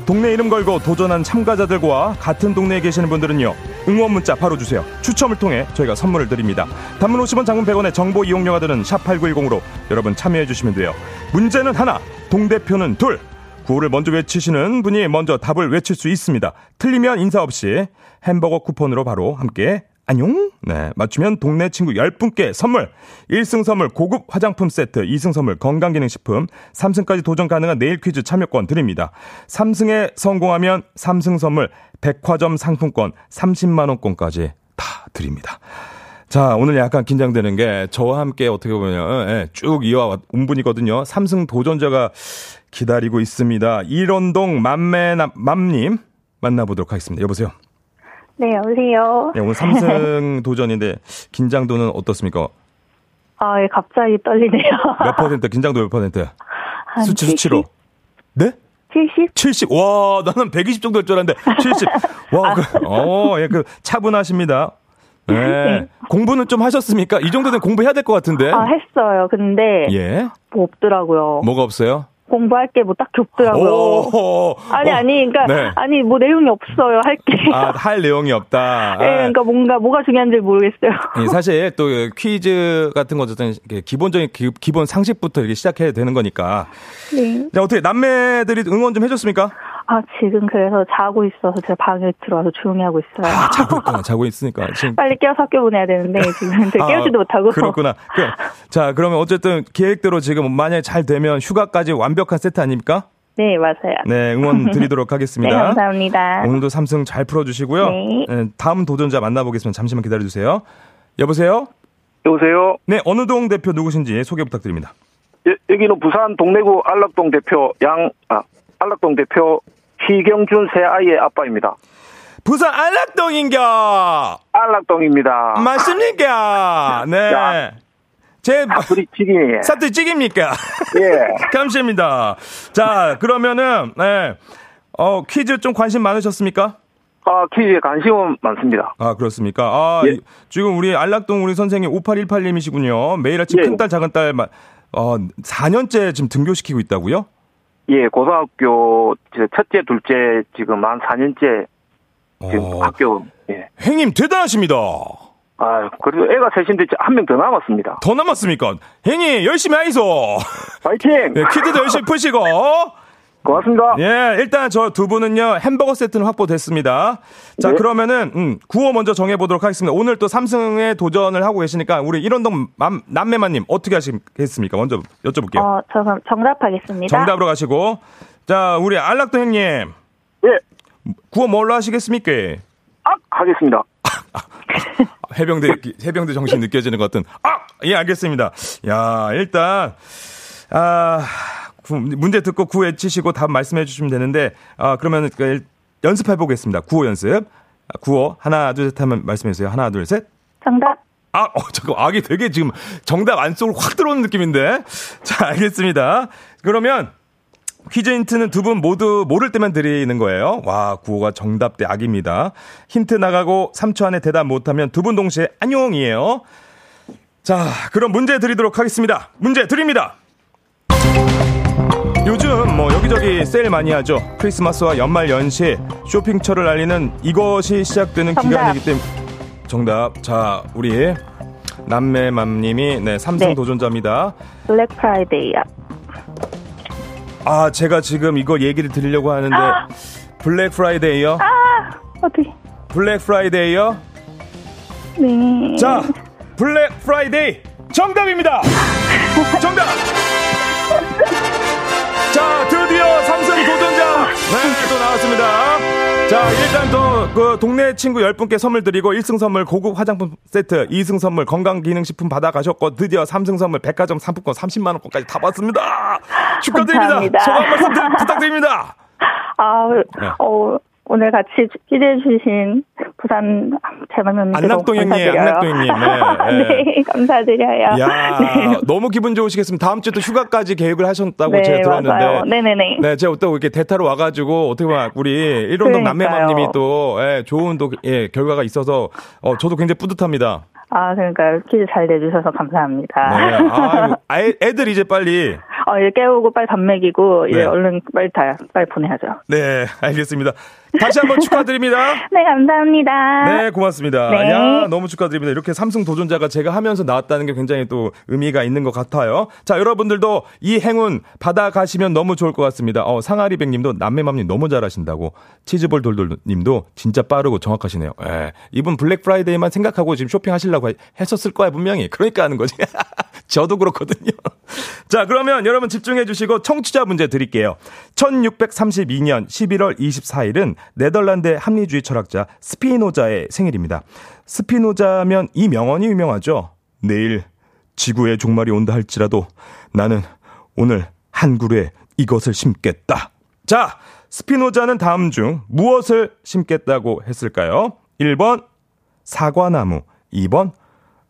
동네 이름 걸고 도전한 참가자들과 같은 동네에 계시는 분들은요. 응원 문자 바로 주세요. 추첨을 통해 저희가 선물을 드립니다. 단문 50원 장문 100원의 정보 이용료가 드는 샵8910으로 여러분 참여해 주시면 돼요. 문제는 하나, 동대표는 둘. 구호를 먼저 외치시는 분이 먼저 답을 외칠 수 있습니다. 틀리면 인사 없이 햄버거 쿠폰으로 바로 함께 안녕? 네. 맞추면 동네 친구 10분께 선물. 1승 선물 고급 화장품 세트, 2승 선물 건강기능식품, 3승까지 도전 가능한 내일 퀴즈 참여권 드립니다. 3승에 성공하면 3승 선물 백화점 상품권 30만원권까지 다 드립니다. 자, 오늘 약간 긴장되는 게 저와 함께 어떻게 보면 예, 쭉 이어온 분이거든요. 3승 도전자가 기다리고 있습니다. 일원동 맘매남 맘님 만나보도록 하겠습니다. 여보세요.
네, 여보세요.
네, 오늘 3승 도전인데 긴장도는 어떻습니까?
아, 예, 갑자기 떨리네요.
몇 퍼센트? 긴장도 몇 퍼센트?
한
수치
70?
수치로. 네?
70?
70. 와, 나는 120 정도 될줄 알았는데 70. 와, 그, 어, 예, 그 차분하십니다. 네. 공부는 좀 하셨습니까? 이 정도는 공부해야 될 것 같은데.
아, 했어요. 근데
예.
뭐 없더라고요.
뭐가 없어요?
공부할 게 뭐 딱히 없더라고요.
오,
아니,
어,
아니, 그러니까,
네.
아니, 뭐 내용이 없어요, 할 게.
아, 할 내용이 없다.
예, 그러니까 뭔가, 뭐가 중요한지 모르겠어요.
예, 사실 또 퀴즈 같은 것은 기본적인 기, 기본 상식부터 이렇게 시작해야 되는 거니까.
네.
자, 어떻게 남매들이 응원 좀 해줬습니까?
아, 지금 그래서 자고 있어서 제 방에 들어와서 조용히 하고 있어요.
아, 자고 있구나. 자고 있으니까. 지금.
빨리 깨워서 학교 보내야 되는데 지금
아,
깨우지도 못하고.
그렇구나. 그, 자, 그러면 어쨌든 계획대로 지금 만약에 잘 되면 휴가까지 완벽한 세트 아닙니까?
네, 맞아요.
네, 응원 드리도록
네,
하겠습니다.
감사합니다.
오늘도 삼승 잘 풀어주시고요.
네.
네, 다음 도전자 만나보겠습니다. 잠시만 기다려주세요. 여보세요?
여보세요.
네, 어느 동 대표 누구신지 소개 부탁드립니다.
여, 여기는 부산 동래구 안락동 대표 양, 아, 안락동 대표 희경준 새 아이의 아빠입니다.
부산 안락동인겨!
안락동입니다.
맞습니까? 네.
야.
제,
사투리 튀김이에요.
사투리 찌깁니까?
예.
감사합니다. 자, 그러면은, 네. 어, 퀴즈 좀 관심 많으셨습니까?
아, 퀴즈에 관심은 많습니다.
아, 그렇습니까? 아,
예.
이- 지금 우리 안락동 우리 선생님 5818님이시군요. 매일 아침
예.
큰딸, 작은딸, 마- 어, 4년째 지금 등교시키고 있다고요?
예, 고등학교 첫째, 둘째 지금 한 4년째 지금
어,
학교, 예.
행님 대단하십니다.
아, 그래도 애가 셋인데 한 명 더 남았습니다.
더 남았습니까? 행님 열심히 하이소.
파이팅!
네, 퀴즈도 열심히 푸시고.
고맙습니다.
예, 일단 저 두 분은요, 햄버거 세트는 확보됐습니다. 자,
네.
그러면은, 음, 구호 먼저 정해보도록 하겠습니다. 오늘 또 삼승에 도전을 하고 계시니까, 우리 일원동 맘- 남매마님, 어떻게 하시겠습니까? 먼저 여쭤볼게요.
어, 저 그럼 정답하겠습니다.
정답으로 가시고. 자, 우리 안락도 형님,
예,
구호 뭘로 하시겠습니까?
아, 하겠습니다.
해병대, 해병대 정신 느껴지는 것 같은, 아! 예, 알겠습니다. 야, 일단, 아, 구- 문제 듣고 구호 외치시고 답 말씀해 주시면 되는데, 아, 그러면 그 연습해 보겠습니다. 구호 연습. 아, 구호, 하나, 둘, 셋 하면 말씀해 주세요. 하나, 둘, 셋.
정답.
아, 어, 잠깐, 악이 되게 지금 정답 안쪽으로 확 들어오는 느낌인데. 자, 알겠습니다. 그러면 퀴즈 힌트는 두 분 모두 모를 때만 드리는 거예요. 와, 구호가 정답 대 악입니다. 힌트 나가고 3초 안에 대답 못하면 두 분 동시에 안녕이에요. 자, 그럼 문제 드리도록 하겠습니다. 문제 드립니다. 요즘 뭐 여기저기 세일 많이 하죠. 크리스마스와 연말 연시 쇼핑철을 알리는 이것이 시작되는
정답.
기간이기 때문에 정답. 자, 우리 남매맘님이 네 3승
네.
도전자입니다.
Black Friday야.
아, 제가 지금 이거 얘기를 드리려고 하는데
아!
Black Friday요.
어떻게?
Black Friday요.
네.
자, Black Friday 정답입니다. 정답. 자, 드디어 3승 도전자 네, 또 나왔습니다. 자, 일단 또 그 동네 친구 10분께 선물 드리고 1승 선물 고급 화장품 세트, 2승 선물 건강기능식품 받아가셨고 드디어 3승 선물 백화점 상품권 30만 원권까지 다 받습니다. 축하드립니다. 소감 말씀 드- 부탁드립니다.
아,
네.
어, 오늘 같이 기대해 주신 부산 재만면님
안락동 형님, 안락동 형님. 네, 네.
네, 감사드려요.
야,
네.
너무 기분 좋으시겠습니다. 다음 주에 또 휴가까지 계획을 하셨다고
네,
제가 들었는데.
맞아요. 네네네.
네, 제가 또 이렇게 대타로 와가지고 어떻게 보면 우리 일원동. 남매맘님이 또 예, 좋은 또 예, 결과가 있어서 어, 저도 굉장히 뿌듯합니다.
아, 그러니까 퀴즈 잘 내주셔서 감사합니다.
네, 아, 아, 애들 이제 빨리
어, 이제 깨우고 빨리 밥 먹이고 이제
네.
얼른 빨리 다 빨리 보내야죠.
네, 알겠습니다. 다시 한번 축하드립니다.
네, 감사합니다.
네, 고맙습니다.
네.
야, 너무 축하드립니다. 이렇게 3승 도전자가 제가 하면서 나왔다는 게 굉장히 또 의미가 있는 것 같아요. 자, 여러분들도 이 행운 받아가시면 너무 좋을 것 같습니다. 어, 상아리백 님도 남매맘님 너무 잘하신다고. 치즈볼 돌돌 님도 진짜 빠르고 정확하시네요. 예. 이분 Black Friday만 생각하고 지금 쇼핑 하시려고 했었을 거야, 분명히. 그러니까 하는 거지. 저도 그렇거든요. 자, 그러면 여러분 집중해 주시고 청취자 문제 드릴게요. 1632년 11월 24일은 네덜란드의 합리주의 철학자 스피노자의 생일입니다. 스피노자면 이 명언이 유명하죠. 내일 지구의 종말이 온다 할지라도 나는 오늘 한 그루에 이것을 심겠다. 자, 스피노자는 다음 중 무엇을 심겠다고 했을까요? 1번 사과나무, 2번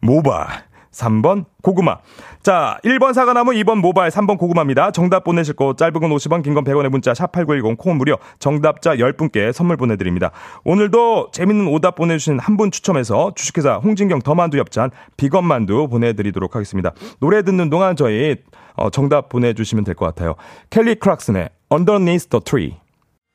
모발, 3번 고구마. 자, 1번 사과나무, 2번 모발, 3번 고구마입니다. 정답 보내실 거 짧은 건 50원, 긴 건 100원의 문자 샵8910 콩은 무료. 정답자 10분께 선물 보내 드립니다. 오늘도 재밌는 오답 보내 주신 한 분 추첨해서 주식회사 홍진경 더만두 엽찬 비건 만두 보내 드리도록 하겠습니다. 노래 듣는 동안 저희 어, 정답 보내 주시면 될 것 같아요. 켈리 크락슨의 Underneath the Tree.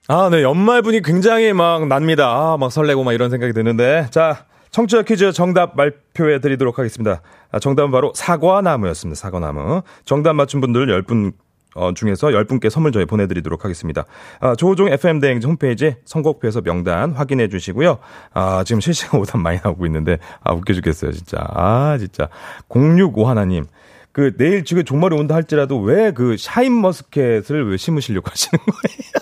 아, 네. 연말 분이 굉장히 막 납니다. 아, 막 설레고 막 이런 생각이 드는데. 자, 청취자 퀴즈 정답 발표해 드리도록 하겠습니다. 아, 정답은 바로 사과나무였습니다. 사과나무. 정답 맞춘 분들 10분 어, 중에서 10분께 선물 저희 보내드리도록 하겠습니다. 아, 조종 FM대행 홈페이지 선곡표에서 명단 확인해 주시고요. 아, 지금 실시간 오답 많이 나오고 있는데, 아, 웃겨 죽겠어요, 진짜. 아, 진짜. 065 하나님. 그, 내일 지금 종말이 온다 할지라도 왜 그 샤인 머스켓을 왜 심으시려고 하시는 거예요?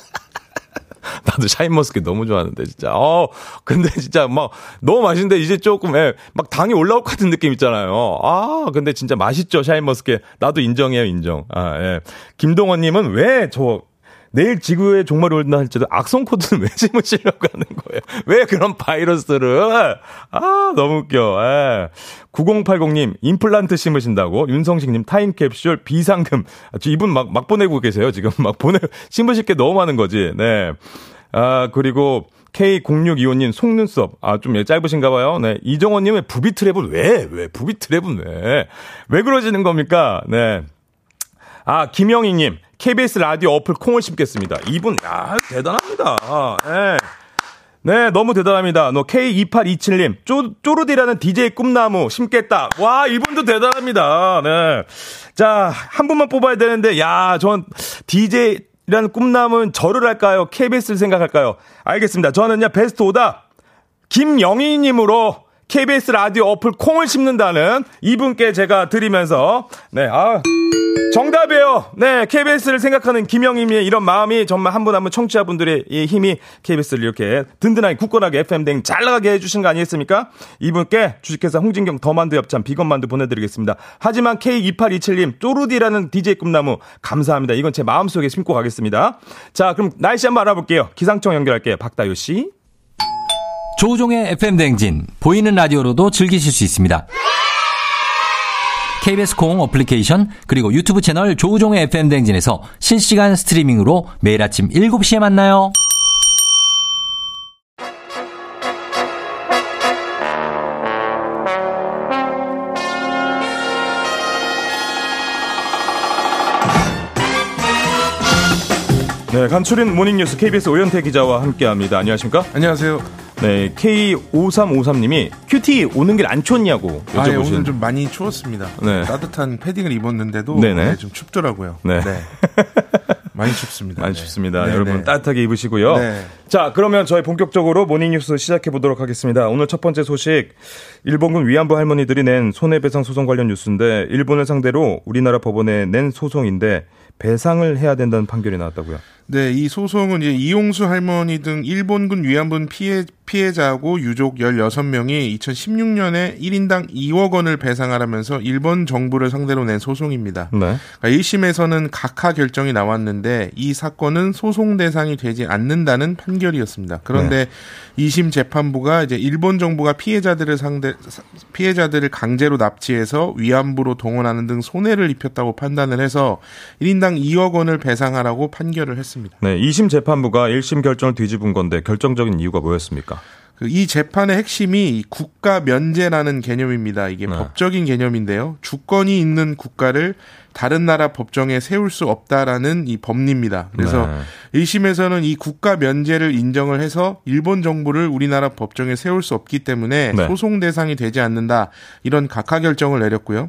나도 샤인머스켓 너무 좋아하는데 진짜. 어, 근데 진짜 막 너무 맛있는데 이제 조금 예, 막 당이 올라올 것 같은 느낌 있잖아요. 아, 근데 진짜 맛있죠 샤인머스켓. 나도 인정해요 인정. 아, 예. 김동원님은 왜저 내일 지구에 종말이 온다 할지라도 악성 코드는 왜 심으시려고 하는 거예요? 왜 그런 바이러스를? 아, 너무 웃겨. 예. 9080님, 임플란트 심으신다고. 윤성식님, 타임캡슐, 비상금. 아, 저 이분 막, 막 보내고 계세요. 지금 막 보내, 심으실 게 너무 많은 거지. 네. 아, 그리고 K0625님, 속눈썹. 아, 좀 짧으신가 봐요. 네. 이정원님의 부비 트랩은 왜? 왜? 부비 트랩은 왜? 왜 그러시는 겁니까? 네. 아, 김영희님, KBS 라디오 어플 콩을 심겠습니다. 이분, 야, 대단합니다. 네. 네, 너무 대단합니다. 너 K2827님, 쪼, 쪼르디라는 DJ 꿈나무 심겠다. 와, 이분도 대단합니다. 네. 자, 한 분만 뽑아야 되는데, 야, 전 DJ 라는 꿈나무는 저를 할까요? KBS를 생각할까요? 알겠습니다. 저는요, 베스트 오답, 김영희님으로 KBS 라디오 어플 콩을 심는다는 이분께 제가 드리면서, 네, 아, 정답이에요. 네, KBS를 생각하는 김영임의 이런 마음이 정말 한 분 한 분 청취자분들의 이 힘이 KBS를 이렇게 든든하게 굳건하게 FM 댕 잘 나가게 해주신 거 아니겠습니까? 이분께 주식회사 홍진경 더만두 엽찬 비건만두 보내드리겠습니다. 하지만 K2827님 쪼르디라는 DJ 꿈나무 감사합니다. 이건 제 마음속에 심고 가겠습니다. 자, 그럼 날씨 한번 알아볼게요. 기상청 연결할게요. 박다효 씨.
조우종의 FM 대행진 보이는 라디오로도 즐기실 수 있습니다. KBS 콩 어플리케이션 그리고 유튜브 채널 조우종의 FM 대행진에서 실시간 스트리밍으로 매일 아침 7시에 만나요.
네, 간추린 모닝뉴스 KBS 오현태 기자와 함께합니다. 안녕하십니까?
안녕하세요.
네, K5353님이 큐티 오는 길 안 춥냐고
아, 예,
여쭤보신.
오늘 좀 많이 추웠습니다.
네.
따뜻한 패딩을 입었는데도
네네.
네, 좀 춥더라고요.
네.
많이 춥습니다.
많이
네.
춥습니다.
네,
여러분
네.
따뜻하게 입으시고요.
네.
자, 그러면 저희 본격적으로 모닝뉴스 시작해 보도록 하겠습니다. 오늘 첫 번째 소식 일본군 위안부 할머니들이 낸 손해배상 소송 관련 뉴스인데 일본을 상대로 우리나라 법원에 낸 소송인데 배상을 해야 된다는 판결이 나왔다고요.
네, 이 소송은 이제 이용수 할머니 등 일본군 위안부 피해, 피해자하고 유족 16명이 2016년에 1인당 2억 원을 배상하라면서 일본 정부를 상대로 낸 소송입니다.
네.
그러니까 1심에서는 각하 결정이 나왔는데 이 사건은 소송 대상이 되지 않는다는 판결이었습니다. 그런데 2심 재판부가 이제 일본 정부가 피해자들을 상대 피해자들을 강제로 납치해서 위안부로 동원하는 등 손해를 입혔다고 판단을 해서 1인당 2억 원을 배상하라고 판결을 했습니다.
네, 2심 재판부가 1심 결정을 뒤집은 건데 결정적인 이유가 뭐였습니까?
그이 재판의 핵심이 국가 면제라는 개념입니다. 이게
네.
법적인 개념인데요. 주권이 있는 국가를 다른 나라 법정에 세울 수 없다라는 이 법리입니다. 그래서
네.
1심에서는 이 국가 면제를 인정을 해서 일본 정부를 우리나라 법정에 세울 수 없기 때문에
네.
소송 대상이 되지 않는다. 이런 각하 결정을 내렸고요.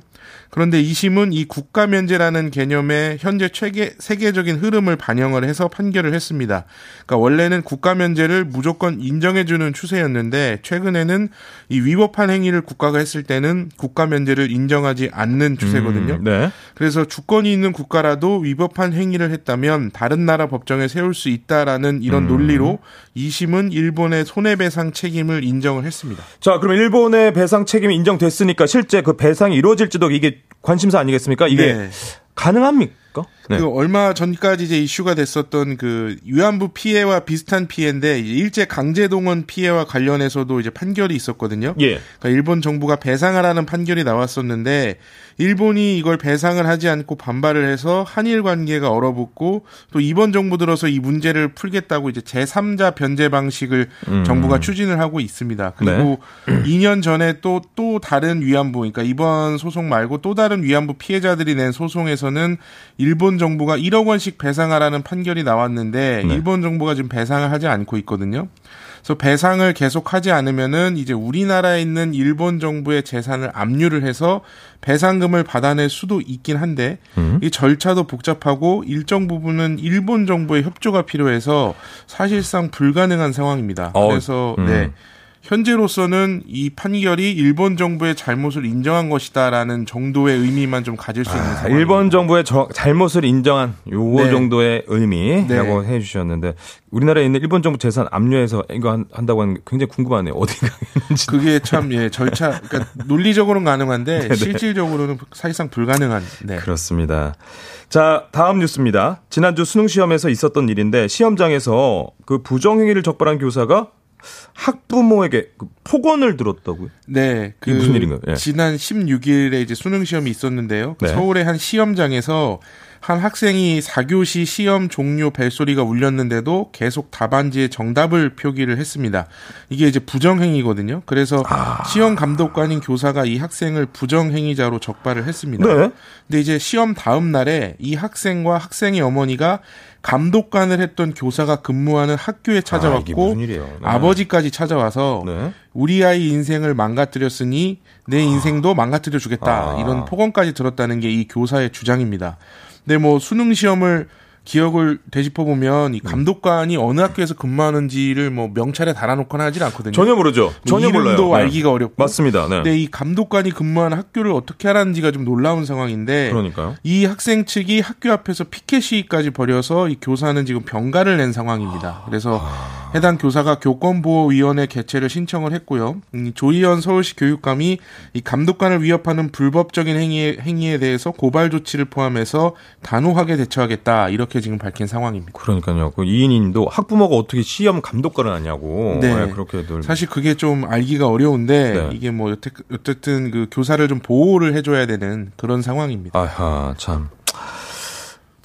그런데 2심은 이 국가 면제라는 개념의 현재 최계, 세계적인 흐름을 반영을 해서 판결을 했습니다. 그러니까 원래는 국가 면제를 무조건 인정해주는 추세였는데 최근에는 이 위법한 행위를 국가가 했을 때는 국가 면제를 인정하지 않는 추세거든요.
음, 네.
그래서 주권이 있는 국가라도 위법한 행위를 했다면 다른 나라 법정에 세울 수 있다라는 이런
음.
논리로 2심은 일본의 손해배상 책임을 인정을 했습니다.
자, 그럼 일본의 배상 책임이 인정됐으니까 실제 그 배상이 이루어질지도 이게 관심사 아니겠습니까? 이게
네.
가능합니까? 네.
그 얼마 전까지 이제 이슈가 됐었던 그 위안부 피해와 비슷한 피해인데 일제 강제동원 피해와 관련해서도 이제 판결이 있었거든요.
예.
그러니까 일본 정부가 배상하라는 판결이 나왔었는데 일본이 이걸 배상을 하지 않고 반발을 해서 한일 관계가 얼어붙고 또 이번 정부 들어서 이 문제를 풀겠다고 이제 제3자 변제 방식을
음.
정부가 추진을 하고 있습니다. 그리고 2년 전에 또또 다른 위안부 그러니까 이번 소송 말고 또 다른 위안부 피해자들이 낸 소송에서는 일본 정부가 1억 원씩 배상하라는 판결이 나왔는데
네.
일본 정부가 지금 배상을 하지 않고 있거든요. 그래서 배상을 계속하지 않으면은 이제 우리나라에 있는 일본 정부의 재산을 압류를 해서 배상금을 받아낼 수도 있긴 한데
음.
이 절차도 복잡하고 일정 부분은 일본 정부의 협조가 필요해서 사실상 불가능한 상황입니다.
어,
그래서
음.
네. 현재로서는 이 판결이 일본 정부의 잘못을 인정한 것이다라는 정도의 의미만 좀 가질 수 있는
아,
상황.
일본 정부의 저- 잘못을 인정한 요거
네.
정도의 의미라고
네.
해주셨는데 우리나라에 있는 일본 정부 재산 압류해서 이거 한, 한다고 하는 게 굉장히 궁금하네요. 어디가 있는지.
그게 참 예, 절차 그러니까 논리적으로는 가능한데
네네.
실질적으로는 사실상 불가능한. 네.
그렇습니다. 자, 다음 뉴스입니다. 지난주 수능 시험에서 있었던 일인데 시험장에서 그 부정행위를 적발한 교사가 학부모에게 그 폭언을 들었다고요?
네, 그
무슨 일인가요? 예.
지난 16일에 이제 수능 시험이 있었는데요.
네.
서울의 한 시험장에서 한 학생이 4교시 시험 종료 벨소리가 울렸는데도 계속 답안지에 정답을 표기를 했습니다. 이게 이제 부정행위거든요. 그래서
아.
시험 감독관인 교사가 이 학생을 부정행위자로 적발을 했습니다.
네.
근데 이제 시험 다음 날에 이 학생과 학생의 어머니가 감독관을 했던 교사가 근무하는 학교에
아,
찾아왔고
일이에요? 네.
아버지까지 찾아와서
네.
우리 아이 인생을 망가뜨렸으니 내 인생도 망가뜨려 주겠다.
아.
이런 폭언까지 들었다는 게 이 교사의 주장입니다. 근데 뭐 수능 시험을 기억을 되짚어 보면 이 감독관이 어느 학교에서 근무하는지를 뭐 명찰에 달아놓거나 하질 않거든요.
전혀 모르죠.
뭐
전혀
이름도
몰라요. 네.
알기가 어렵고.
맞습니다. 네.
근데 이 감독관이 근무하는 학교를 어떻게 하라는지가 좀 놀라운 상황인데
그러니까요.
이 학생 측이 학교 앞에서 피켓 시위까지 벌여서 이 교사는 지금 병가를 낸 상황입니다. 그래서 해당 교사가 교권보호위원회 개최를 신청을 했고요. 음, 조희연 서울시 교육감이 이 감독관을 위협하는 불법적인 행위에, 행위에 대해서 고발 조치를 포함해서 단호하게 대처하겠다 이렇게 지금 밝힌 상황입니다.
그러니까요. 그 이인님도 학부모가 어떻게 시험 감독관을 하냐고.
네.
네, 그렇게들.
사실 그게 좀 알기가 어려운데
네.
이게 뭐 여태, 어쨌든 그 교사를 좀 보호를 해줘야 되는 그런 상황입니다.
아하, 참.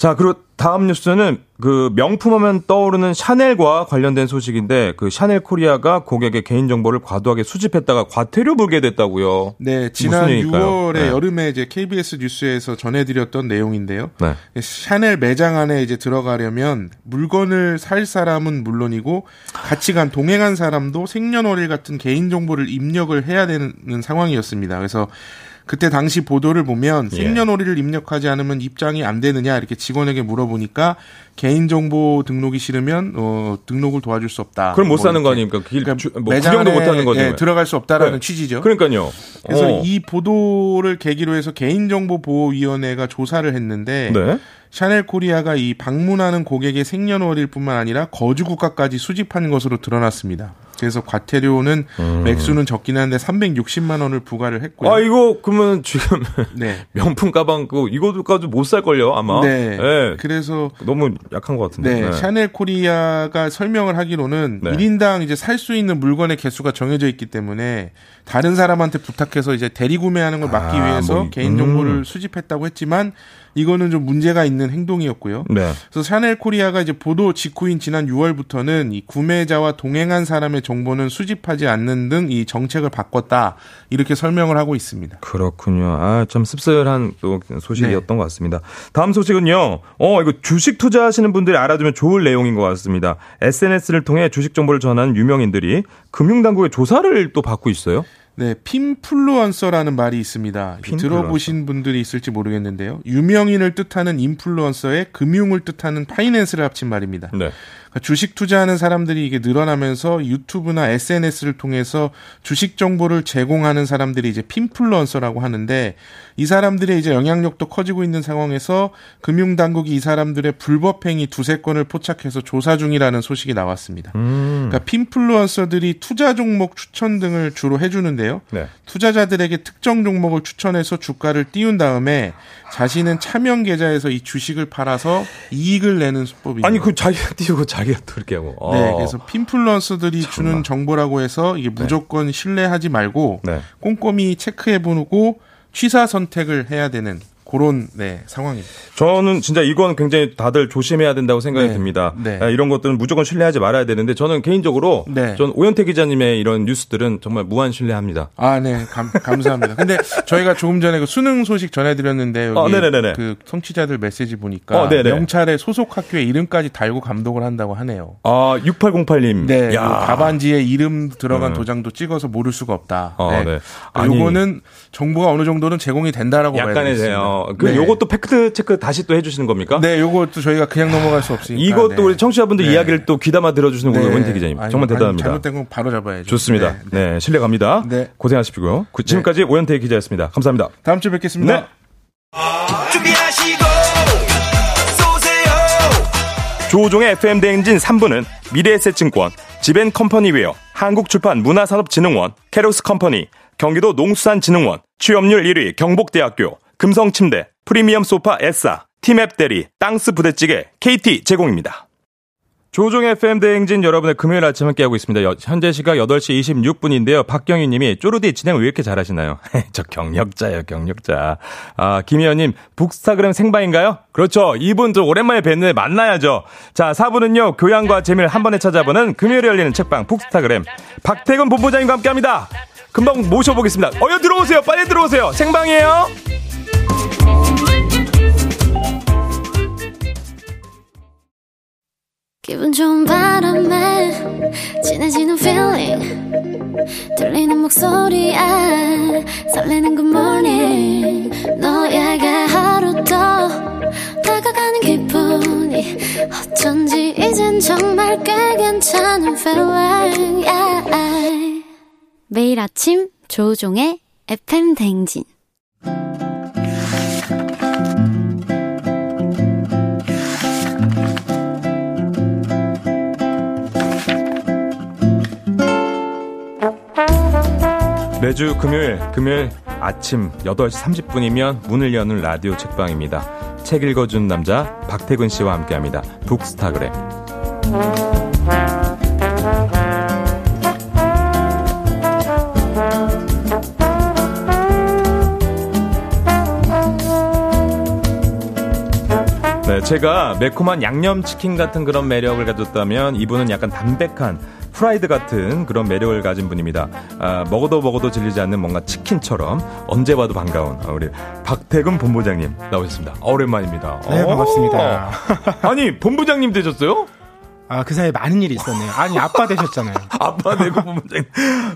자, 그리고 다음 뉴스는 그 명품하면 떠오르는 샤넬과 관련된 소식인데 그 샤넬 코리아가 고객의 개인 정보를 과도하게 수집했다가 과태료 물게 됐다고요.
네, 지난
일일까요?
6월에
네.
여름에 이제 KBS 뉴스에서 전해드렸던 내용인데요.
네.
샤넬 매장 안에 이제 들어가려면 물건을 살 사람은 물론이고 같이 간 동행한 사람도 생년월일 같은 개인 정보를 입력을 해야 되는 상황이었습니다. 그래서 그때 당시 보도를 보면
예.
생년월일을 입력하지 않으면 입장이 안 되느냐 이렇게 직원에게 물어보니까 개인정보 등록이 싫으면 어, 등록을 도와줄 수 없다.
그럼 못
뭐
사는 거. 아닙니까? 길,
그러니까
주, 뭐
매장
구경도
안에,
못 하는 거죠.
예, 들어갈 수 없다라는
네.
취지죠.
그러니까요.
그래서
어.
이 보도를 계기로 해서 개인정보보호위원회가 조사를 했는데
네.
샤넬 코리아가 이 방문하는 고객의 생년월일 뿐만 아니라 거주 국가까지 수집한 것으로 드러났습니다. 그래서 과태료는 맥수는 적긴 한데 360만 원을 부과를 했고요.
음. 아, 이거 그러면 지금
네.
명품 가방 그 이거까지 못 살 걸요, 아마.
네.
예.
그래서
너무 약한 것 같은데.
네, 샤넬 코리아가 설명을 하기로는
네.
1인당 이제 살 수 있는 물건의 개수가 정해져 있기 때문에 다른 사람한테 부탁해서 이제 대리 구매하는 걸 막기
아,
위해서
뭐,
개인 정보를
음.
수집했다고 했지만 이거는 좀 문제가 있는 행동이었고요.
네.
그래서 샤넬 코리아가 이제 보도 직후인 지난 6월부터는 이 구매자와 동행한 사람의 정보는 수집하지 않는 등 이 정책을 바꿨다 이렇게 설명을 하고 있습니다.
그렇군요. 아, 참 씁쓸한 또 소식이었던
네.
것 같습니다. 다음 소식은요. 어, 이거 주식 투자하시는 분들이 알아두면 좋을 내용인 것 같습니다. SNS를 통해 주식 정보를 전하는 유명인들이 금융당국의 조사를 또 받고 있어요.
네, 핀플루언서라는 말이 있습니다.
핀플루언서.
들어보신 분들이 있을지 모르겠는데요. 유명인을 뜻하는 인플루언서에 금융을 뜻하는 파이낸스를 합친 말입니다.
네.
그러니까 주식 투자하는 사람들이 이게 늘어나면서 유튜브나 SNS를 통해서 주식 정보를 제공하는 사람들이 이제 핀플루언서라고 하는데 이 사람들의 이제 영향력도 커지고 있는 상황에서 금융 당국이 이 사람들의 불법 행위 두세 건을 포착해서 조사 중이라는 소식이 나왔습니다.
음.
그러니까 핀플루언서들이 투자 종목 추천 등을 주로 해주는데요.
네.
투자자들에게 특정 종목을 추천해서 주가를 띄운 다음에 자신은 차명 계좌에서 이 주식을 팔아서 이익을 내는 수법입니다.
아니, 그 자기가 띄우고 자기가 또 이렇게 하고. 어.
네, 그래서 핀플루언서들이
참나.
주는 정보라고 해서 이게 무조건 신뢰하지 말고
네.
꼼꼼히 체크해보고 취사 선택을 해야 되는 그런 네 상황입니다.
저는 진짜 이건 굉장히 다들 조심해야 된다고 생각이
네.
듭니다.
네.
아, 이런 것들은 무조건 신뢰하지 말아야 되는데 저는 개인적으로
네.
전 오현태 기자님의 이런 뉴스들은 정말 무한 신뢰합니다.
아, 네, 감, 감사합니다. 근데 저희가 조금 전에 그 수능 소식 전해 드렸는데 여기
어.
그 청취자들 메시지 보니까
어, 네네.
명찰에 소속 학교의 이름까지 달고 감독을 한다고 하네요.
아, 6808님.
네,
야.
그 답안지에 이름 들어간
음.
도장도 찍어서 모를 수가 없다.
어,
네.
네.
아. 요거는 정보가 어느 정도는 제공이 된다라고
약간의. 돼요. 그
네.
요것도 팩트 체크 다시 또 해주시는 겁니까?
네, 요것도 저희가 그냥 넘어갈 수 없으니까.
이것도
네.
우리 청취자분들
네.
이야기를 또 귀담아 들어주시는 우리 오현태 기자님.
아니,
정말
아니,
대단합니다.
잘못된 건 바로 잡아야죠.
좋습니다. 네, 신뢰 갑니다.
네.
고생하십시고요. 그- 지금까지 오현태 기자였습니다. 감사합니다.
다음 주에 뵙겠습니다.
네. 조우종의 FM 대행진 3부는 미래에셋증권, 지벤컴퍼니웨어, 한국출판문화산업진흥원, 캐로스 컴퍼니, 경기도 농수산진흥원, 취업률 1위 경복대학교, 금성침대, 프리미엄 소파 에싸, 티맵 대리, 땅스 부대찌개, KT 제공입니다. 조우종의 FM 대행진 여러분의 금요일 아침 함께하고 있습니다. 여- 현재 시각 8시 26분인데요. 박경희 님이 쪼르디 진행 왜 이렇게 잘하시나요? 저 경력자예요, 경력자. 아, 김희연 님, 북스타그램 생방인가요? 그렇죠. 이분 좀 오랜만에 뵀는데 만나야죠. 자, 4부는요, 교양과 재미를 한 번에 찾아보는 금요일에 열리는 책방 북스타그램. 박태근 본부장님과 함께 합니다. 금방 모셔보겠습니다. 어여 들어오세요. 빨리 들어오세요. 생방이에요.
기분 좋은 바람에 진해지는 feeling 들리는 목소리에 설레는 good morning 너에게 하루 더 다가가는 기분이 어쩐지 이젠 정말 꽤 괜찮은 feeling yeah. 매일 아침 조종의 FM 댕진
매주 금요일, 금요일 아침 8시 30분이면 문을 여는 라디오 책방입니다. 책 읽어준 남자 박태근 씨와 함께 합니다. 북스타그램. 제가 매콤한 양념치킨 같은 그런 매력을 가졌다면 이분은 약간 담백한 프라이드 같은 그런 매력을 가진 분입니다. 아, 먹어도 먹어도 질리지 않는 뭔가 치킨처럼 언제 봐도 반가운 아, 우리 박태근 본부장님 나오셨습니다. 아, 오랜만입니다.
네,
오.
반갑습니다.
아니, 본부장님 되셨어요?
아, 그 사이에 많은 일이 있었네요. 아니, 아빠 되셨잖아요.
아빠 되고 본부장님.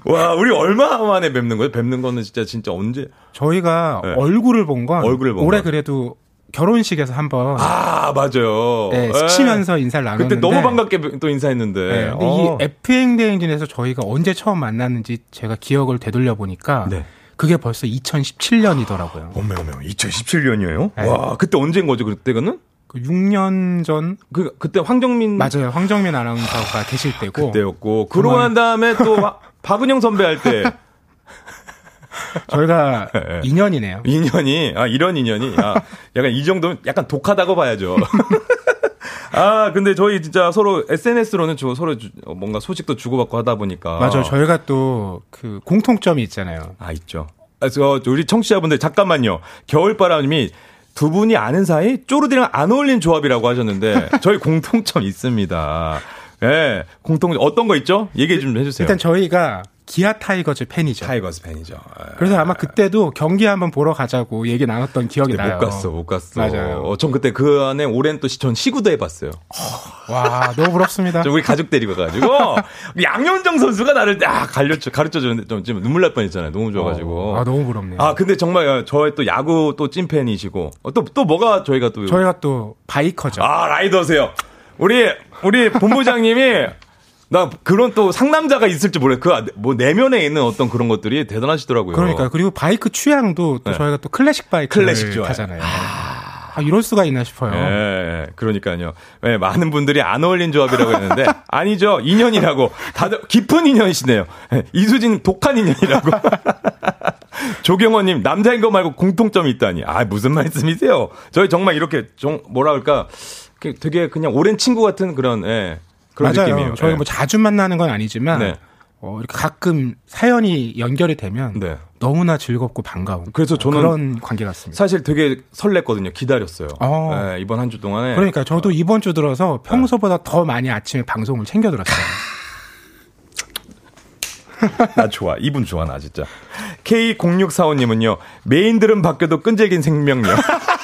와, 우리 얼마 만에 뵙는 거예요? 뵙는 거는 진짜 진짜 언제?
저희가
네.
얼굴을 본 건
얼굴을 본
올해
건.
그래도 결혼식에서 한번
아, 맞아요.
네,
예.
스치면서 인사를 나눴는데
그때 너무 반갑게 또 인사했는데.
네, 근데
어.
이 F행 대행진에서 저희가 언제 처음 만났는지 제가 기억을 되돌려 보니까
네.
그게 벌써 2017년이더라고요.
어메 어메 2017년이에요?
네.
와 그때 언제인 거죠 그때가는?
그 6년 전
그 그때 황정민
맞아요. 황정민 아나운서가 계실 때고
때였고 그러고 난 다음에 또 화- 박은영 선배 할 때
저희가
네.
2년이네요.
인연이 아 이런 인연이 아 약간 이 정도면 약간 독하다고 봐야죠. 아 근데 저희 진짜 서로 SNS로는 주, 서로 주- 어, 뭔가 소식도 주고받고 하다 보니까
맞아요. 저희가 또 그 공통점이 있잖아요.
아 있죠. 아, 저 우리 청취자분들 잠깐만요. 겨울바람님이 두 분이 아는 사이 쪼르디랑 안 어울린 조합이라고 하셨는데 저희 공통점 있습니다. 예, 공통 어떤 거 있죠? 얘기 좀 해주세요.
일단 저희가 기아 타이거즈 팬이죠.
타이거스 팬이죠. 예.
그래서 아마 그때도 경기 한번 보러 가자고 얘기 나눴던 기억이 나요.
못 갔어, 못 갔어.
맞아요.
어, 전 그때 그 안에 오랜 또 시즌 시구도 해봤어요.
와, 너무 부럽습니다.
저 우리 가족 데리고 가가지고 양현정 선수가 나를 아 가르쳐 가르쳐 주는데 좀 지금 눈물 날 뻔했잖아요. 너무 좋아가지고.
아, 너무 부럽네요.
아 근데 정말 저의 또 야구 또 찐팬이시고 또또 뭐가 저희가 또
저희가 또 바이커죠.
아 라이더세요. 우리 우리 본부장님이 나 그런 또 상남자가 있을지 몰라요. 그 뭐 내면에 있는 어떤 그런 것들이 대단하시더라고요.
그러니까 그리고 바이크 취향도 또
네.
저희가 또 클래식 바이크
클래식 좋아해요.
타잖아요. 아, 이럴 수가 있나 싶어요.
예, 예, 그러니까요. 예, 많은 분들이 안 어울린 조합이라고 했는데 아니죠. 인연이라고. 다들 깊은 인연이시네요. 예, 이수진 독한 인연이라고. 조경호님 남자인 거 말고 공통점이 있다니. 아 무슨 말씀이세요? 저희 정말 이렇게 좀 뭐라 그럴까 그 되게 그냥 오랜 친구 같은 그런 예, 그런
맞아요.
느낌이에요.
저희가
예.
뭐 자주 만나는 건 아니지만
네.
어, 이렇게 가끔 사연이 연결이 되면
네.
너무나 즐겁고 반가운
그래서 저는
그런 관계 같습니다.
사실 되게 설렜거든요. 기다렸어요.
어.
네, 이번 한 주 동안에
그러니까 저도 이번 주 들어서 평소보다 더 많이 아침에 방송을 챙겨 들었어요.
나 좋아. 이분 좋아, 나 진짜. K0645님은요, 메인들은 바뀌어도 끈질긴 생명력.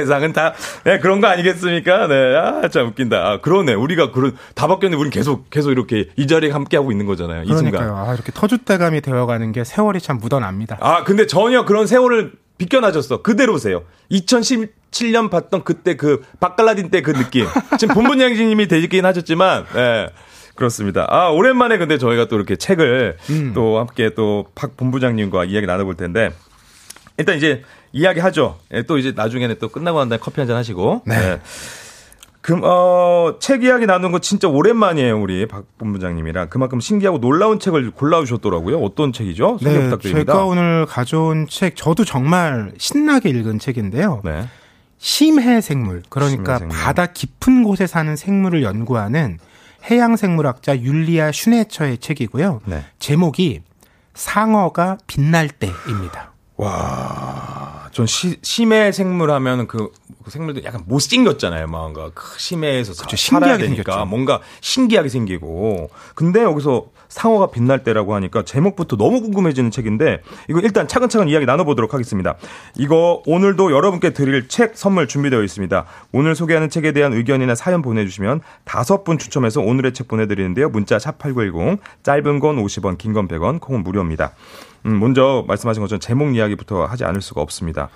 세상은 다, 네, 그런 거 아니겠습니까? 네, 아, 참 웃긴다. 아, 그러네. 우리가 그런, 다 바뀌었는데 우린 계속, 계속 이렇게 이 자리에 함께 하고 있는 거잖아요. 이
그러니까요.
순간.
아, 이렇게 터줏대감이 되어가는 게 세월이 참 묻어납니다.
아, 근데 전혀 그런 세월을 비껴나졌어. 그대로세요. 2017년 봤던 그때 그, 박갈라딘 때 그 느낌. 지금 본부장님이 되긴 하셨지만, 예. 그렇습니다. 아, 오랜만에 근데 저희가 또 이렇게 책을 또 함께 또 박 본부장님과 이야기 나눠볼 텐데, 일단 이제 이야기 하죠. 예, 또 이제 나중에는 또 끝나고 난 다음에 커피 한 잔 하시고. 네. 그, 어, 책 이야기 나눈 거 진짜 오랜만이에요, 우리 박 본부장님이랑. 그만큼 신기하고 놀라운 책을 골라주셨더라고요. 어떤 책이죠? 소개 부탁드립니다.
제가 오늘 가져온 책, 저도 정말 신나게 읽은 책인데요.
네.
심해 생물, 그러니까
심해 생물.
바다 깊은 곳에 사는 생물을 연구하는 해양 생물학자 율리아 슈네처의 책이고요.
네.
제목이 상어가 빛날 때입니다.
와, 전 시, 심해 생물 하면 그, 그 생물들 약간 못생겼잖아요, 뭔가. 그 심해에서 사-
그쵸,
살아야
신기하게
되니까
생겼죠.
뭔가 신기하게 생기고. 근데 여기서 상어가 빛날 때라고 하니까 제목부터 너무 궁금해지는 책인데 이거 일단 차근차근 이야기 나눠보도록 하겠습니다. 이거 오늘도 여러분께 드릴 책 선물 준비되어 있습니다. 오늘 소개하는 책에 대한 의견이나 사연 보내주시면 다섯 분 추첨해서 오늘의 책 보내드리는데요. 문자 샵8910 짧은 건 50원, 긴 건 100원, 콩은 무료입니다. 음, 먼저 말씀하신 것처럼 제목 이야기부터 하지 않을 수가 없습니다.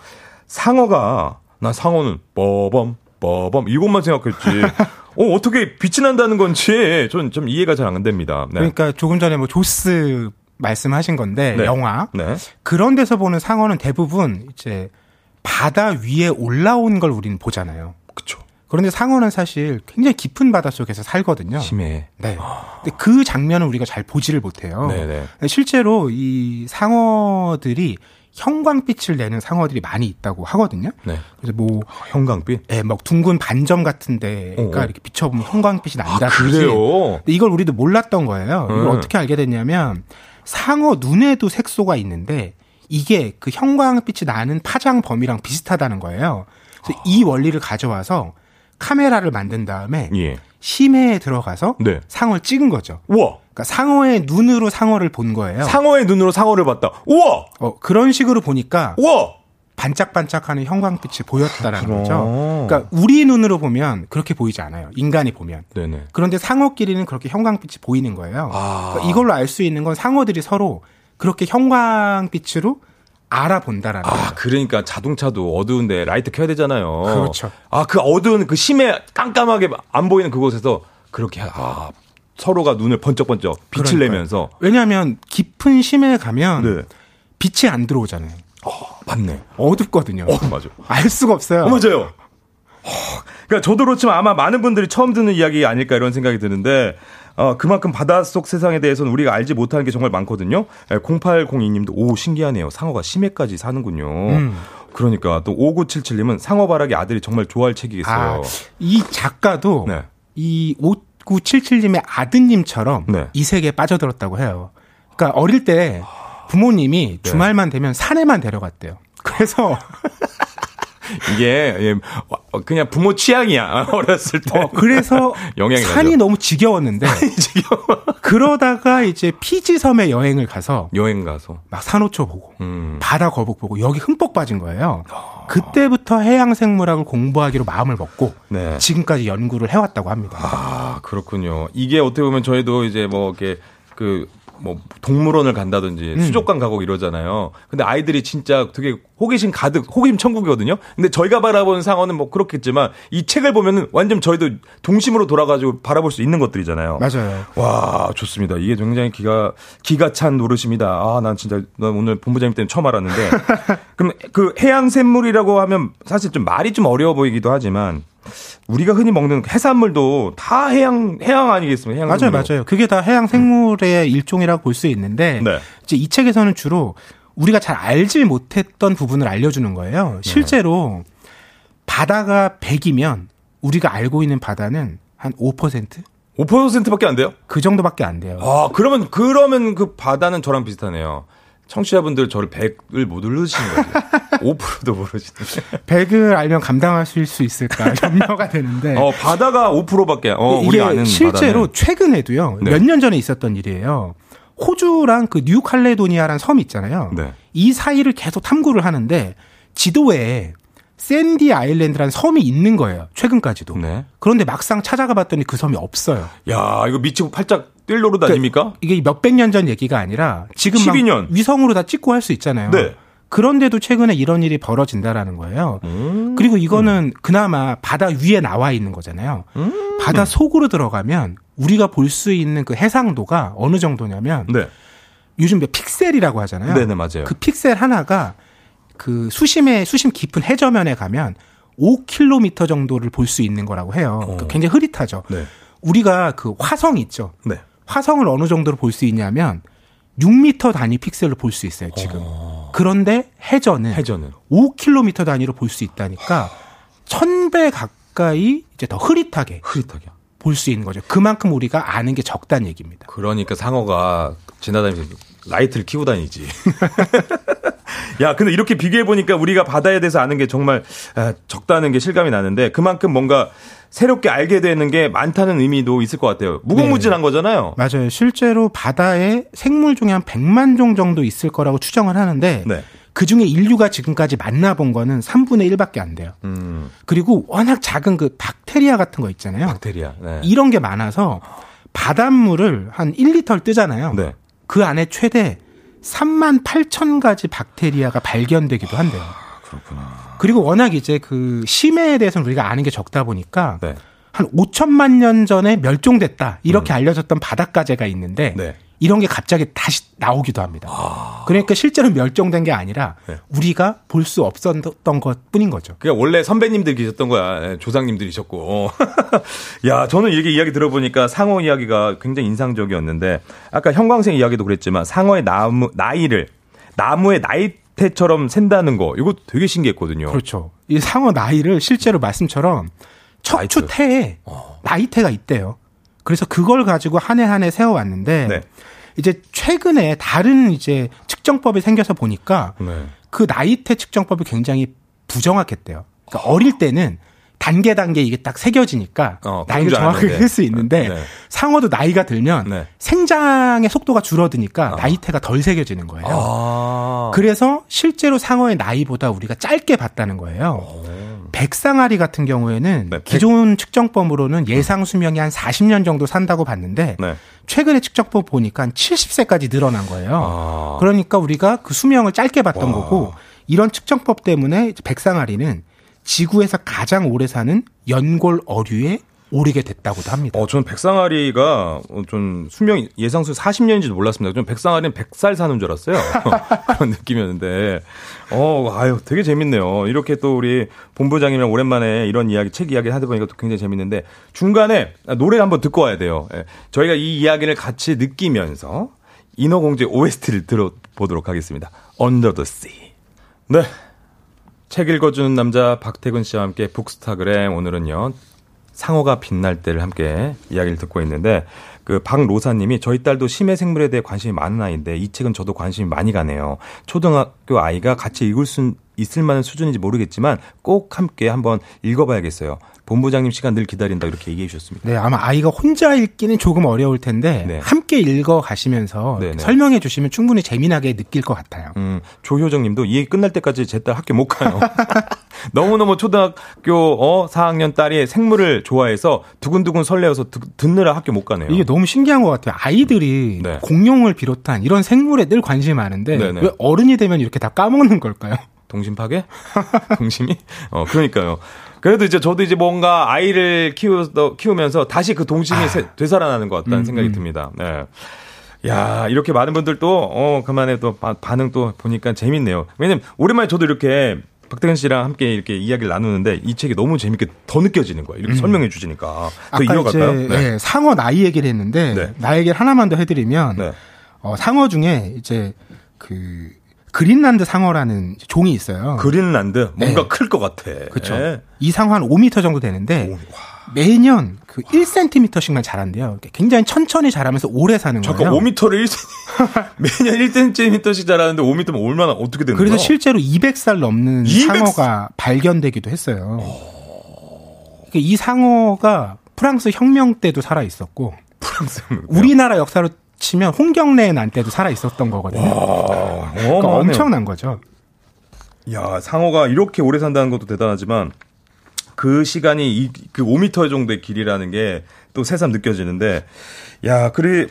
상어가 나 상어는 빠밤 빠밤 이것만 생각했지. 어 어떻게 빛이 난다는 건지 전 좀 이해가 잘 안 됩니다. 네.
그러니까 조금 전에 뭐 조스 말씀하신 건데
네.
영화
네.
그런 데서 보는 상어는 대부분 이제 바다 위에 올라온 걸 우리는 보잖아요.
그쵸.
그런데 상어는 사실 굉장히 깊은 바다 속에서 살거든요.
심해.
네. 근데 그 장면을 우리가 잘 보지를 못해요.
네네.
실제로 이 상어들이 형광빛을 내는 상어들이 많이 있다고 하거든요.
네.
그래서 뭐,
형광빛?
예, 막 둥근 반점 같은 데가
어, 어.
이렇게 비춰보면 형광빛이 난다.
아, 그래요?
근데 이걸 우리도 몰랐던 거예요. 이걸
음.
어떻게 알게 됐냐면 상어 눈에도 색소가 있는데 이게 그 형광빛이 나는 파장 범위랑 비슷하다는 거예요. 그래서 이 원리를 가져와서 카메라를 만든 다음에
예.
심해에 들어가서
네.
상어를 찍은 거죠.
우와.
그러니까 상어의 눈으로 상어를 본 거예요.
상어의 눈으로 상어를 봤다. 우와.
어, 그런 식으로 보니까
우와.
반짝반짝하는 형광빛이 보였다라는. 거죠. 그러니까 우리 눈으로 보면 그렇게 보이지 않아요. 인간이 보면.
네네.
그런데 상어끼리는 그렇게 형광빛이 보이는 거예요.
아.
그러니까 이걸로 알 수 있는 건 상어들이 서로 그렇게 형광빛으로 알아본다라는
아,
거죠.
그러니까 자동차도 어두운데 라이트 켜야 되잖아요.
그렇죠.
아, 그 어두운 그 심해 깜깜하게 안 보이는 그곳에서 그렇게 아, 서로가 눈을 번쩍번쩍 빛을
그러니까요.
내면서
왜냐하면 깊은 심해에 가면
네.
빛이 안 들어오잖아요.
맞네.
어둡거든요.
어, 맞아.
알 수가 없어요.
어, 맞아요. 어, 그러니까 저도 그렇지만 아마 많은 분들이 처음 듣는 이야기 아닐까 이런 생각이 드는데 어, 그만큼 바닷속 세상에 대해서는 우리가 알지 못하는 게 정말 많거든요. 0802님도 오 신기하네요. 상어가 심해까지 사는군요.
음.
그러니까 또 5977님은 상어바라기 아들이 정말 좋아할 책이겠어요.
아, 이 작가도
네.
이 5977님의 아드님처럼
네.
이 세계에 빠져들었다고 해요. 그러니까 어릴 때 부모님이
네.
주말만 되면 산에만 데려갔대요. 그래서
이게 예, 어, 그냥 부모 취향이야 어렸을 때.
어, 그래서
영향이
산이
나죠.
너무 지겨웠는데 그러다가 이제 피지 섬에 여행을 가서
여행 가서.
막 산호초 보고
음.
바다 거북 보고 여기 흠뻑 빠진 거예요. 그때부터 해양 생물학을 공부하기로 마음을 먹고
네.
지금까지 연구를 해왔다고 합니다.
아, 그렇군요. 이게 어떻게 보면 저희도 이제 뭐 이렇게 그 뭐 동물원을 간다든지
음.
수족관 가고 이러잖아요. 근데 아이들이 진짜 되게 호기심 가득 호기심 천국이거든요. 근데 저희가 바라보는 상어는 뭐 그렇겠지만 이 책을 보면은 완전 저희도 동심으로 돌아가지고 바라볼 수 있는 것들이잖아요.
맞아요.
와, 좋습니다. 이게 굉장히 기가, 기가 찬 노릇입니다. 아, 난 진짜, 난 오늘 본부장님 때문에 처음 알았는데. 그럼 그 해양생물이라고 하면 사실 좀 말이 좀 어려워 보이기도 하지만, 우리가 흔히 먹는 해산물도 다 해양, 해양 아니겠습니까? 해양
맞아요. 맞아요. 그게 다 해양 생물의 일종이라고 볼 수 있는데
네.
이제 이 책에서는 주로 우리가 잘 알지 못했던 부분을 알려주는 거예요. 실제로 바다가 100이면 우리가 알고 있는 바다는 한 5%?
5%밖에 안 돼요?
그 정도밖에 안 돼요.
아, 그러면, 그러면 그 바다는 저랑 비슷하네요. 청취자분들 저를 100을 못 누르시는 거죠. 5%도 모르시는데.
100을 알면 감당하실 수 있을까 염려가 되는데.
어, 바다가 5%밖에, 어,
이게
우리가 아는
실제로
바다는.
최근에도요.
네.
몇년 전에 있었던 일이에요. 호주랑 그 뉴칼레도니아라는 섬 있잖아요.
네.
이 사이를 계속 탐구를 하는데 지도에 샌디 아일랜드라는 섬이 있는 거예요. 최근까지도.
네.
그런데 막상 찾아가 봤더니 그 섬이 없어요.
야, 이거 미치고 팔짝 뛸 노릇
그러니까
아닙니까?
이게 몇백 년 전 얘기가 아니라 지금 막
12년.
위성으로 다 찍고 할 수 있잖아요.
네.
그런데도 최근에 이런 일이 벌어진다라는 거예요.
음.
그리고 이거는 그나마 바다 위에 나와 있는 거잖아요.
음.
바다 속으로 들어가면 우리가 볼 수 있는 그 해상도가 어느 정도냐면
네.
요즘 픽셀이라고 하잖아요.
네네, 맞아요.
그 픽셀 하나가 그 수심에 수심 깊은 해저면에 가면 5km 정도를 볼 수 있는 거라고 해요. 그러니까 굉장히 흐릿하죠.
네.
우리가 그 화성 있죠.
네.
화성을 어느 정도로 볼 수 있냐면 6m 단위 픽셀로 볼 수 있어요, 지금. 그런데 해저는
해저는.
5km 단위로 볼 수 있다니까 1000배 가까이 이제 더 흐릿하게
흐릿하게.
볼 수 있는 거죠. 그만큼 우리가 아는 게 적다는 얘기입니다.
그러니까 상어가 지나다니면서 라이트를 켜고 다니지. 야, 근데 이렇게 비교해 보니까 우리가 바다에 대해서 아는 게 정말 아, 적다는 게 실감이 나는데 그만큼 뭔가 새롭게 알게 되는 게 많다는 의미도 있을 것 같아요. 무궁무진한 거잖아요.
맞아요. 실제로 바다에 생물 중에 한 100만 종 정도 있을 거라고 추정을 하는데
네.
그 중에 인류가 지금까지 만나본 거는 3분의 1밖에 안 돼요.
음,
그리고 워낙 작은 그 박테리아 같은 거 있잖아요.
박테리아. 네.
이런 게 많아서 바닷물을 한 1리터를 뜨잖아요.
네.
그 안에 최대 3만 8천 가지 박테리아가 발견되기도 한대요.
그렇구나.
그리고 워낙 이제 그 심해에 대해서는 우리가 아는 게 적다 보니까
네.
한 5천만 년 전에 멸종됐다 이렇게 알려졌던 바닷가재가 있는데
네.
이런 게 갑자기 다시 나오기도 합니다. 그러니까 실제로 멸종된 게 아니라
네.
우리가 볼 수 없었던 것 뿐인 거죠.
그러니까 원래 선배님들 계셨던 거야. 예, 조상님들이셨고. 야, 저는 이렇게 이야기 들어보니까 상어 이야기가 굉장히 인상적이었는데 아까 형광생 이야기도 그랬지만 상어의 나무 나이를 나무의 나이 테처럼 센다는 거 이거 되게 신기했거든요.
그렇죠. 이 상어 나이를 실제로 말씀처럼 척추. 태에
어.
나이테가 있대요. 그래서 그걸 가지고 한 해 한 해 세워왔는데
네.
이제 최근에 다른 이제 측정법이 생겨서 보니까
네.
그 나이테 측정법이 굉장히 부정확했대요. 그러니까 어릴 때는 단계 단계 이게 딱 새겨지니까
어,
나이를 정확하게
알았는데.
할수 있는데
네.
상어도 나이가 들면
네.
생장의 속도가 줄어드니까 나이테가 덜 새겨지는 거예요.
아.
그래서 실제로 상어의 나이보다 우리가 짧게 봤다는 거예요. 백상아리 같은 경우에는
네, 백-
기존 측정법으로는 예상 수명이 한 40년 정도 산다고 봤는데
네.
최근에 측정법 보니까 한 70세까지 늘어난 거예요.
아.
그러니까 우리가 그 수명을 짧게 봤던
와.
거고 이런 측정법 때문에 백상아리는 지구에서 가장 오래 사는 연골 어류에 오르게 됐다고도 합니다.
어, 저는 백상아리가 어, 좀 수명 예상수 40년인지도 몰랐습니다. 좀 백상아리는 100살 사는 줄 알았어요. 그런 느낌이었는데, 어, 아유, 되게 재밌네요. 이렇게 또 우리 본부장님이랑 오랜만에 이런 이야기, 책 이야기 하다 보니까 또 굉장히 재밌는데, 중간에 노래 한번 듣고 와야 돼요. 예. 저희가 이 이야기를 같이 느끼면서 인어공주의 OST를 들어보도록 하겠습니다. Under the Sea. 네. 책 읽어주는 남자 박태근 씨와 함께 북스타그램 오늘은요 상어가 빛날 때를 함께 이야기를 듣고 있는데 그 박로사님이 저희 딸도 심해 생물에 대해 관심이 많은 아이인데 이 책은 저도 관심이 많이 가네요. 초등학교 아이가 같이 읽을 수 있을 만한 수준인지 모르겠지만 꼭 함께 한번 읽어봐야겠어요. 본부장님 시간 늘 기다린다 이렇게 얘기해 주셨습니다.
네, 아마 아이가 혼자 읽기는 조금 어려울 텐데
네.
함께 읽어 가시면서
네, 네.
설명해 주시면 충분히 재미나게 느낄 것 같아요.
음, 조효정 님도 이 얘기 끝날 때까지 제 딸 학교 못 가요. 너무너무 초등학교 어 4학년 딸이 생물을 좋아해서 두근두근 설레어서 듣, 듣느라 학교 못 가네요.
이게 너무 신기한 것 같아요. 아이들이
네.
공룡을 비롯한 이런 생물에 늘 관심이 많은데
네네.
왜 어른이 되면 이렇게 다 까먹는 걸까요?
동심 파괴? 동심이? 어, 그러니까요. 그래도 이제 저도 이제 뭔가 아이를 키우, 키우면서 다시 그 동심이 새- 되살아나는 것 같다는 생각이 듭니다. 네. 야, 이렇게 많은 분들도, 어, 그만에 또 바- 반응 또 보니까 재밌네요. 왜냐면 오랜만에 저도 이렇게 박태근 씨랑 함께 이렇게 이야기를 나누는데 이 책이 너무 재밌게 더 느껴지는 거예요. 이렇게 설명해 주시니까. 또
아까
이어갈까요?
이제 예, 상어 나이 얘기를 했는데
네.
얘기를 하나만 더 해드리면
네.
어, 상어 중에 이제 그 그린란드 상어라는 종이 있어요.
그린란드 뭔가
네.
클것 같아.
그렇죠.
예.
이 상어 한 5m 정도 되는데 매년 그 1cm씩만 자란대요. 굉장히 천천히 자라면서 오래 사는
잠깐
거예요.
5m를 1cm 매년 1cm씩 자라는데 5m면 얼마나 어떻게 되는
그래서
거야?
실제로 200살 넘는
200
상어가 발견되기도 했어요. 그러니까 이 상어가 프랑스 혁명 때도 살아 있었고
프랑스
우리나라 역사로 치면 홍경래 난 때도 살아 있었던 거거든요.
와,
그러니까. 엄청난 거죠.
야, 상어가 이렇게 오래 산다는 것도 대단하지만 그 시간이 이, 그 5m 정도의 길이라는 게 또 새삼 느껴지는데 야, 그리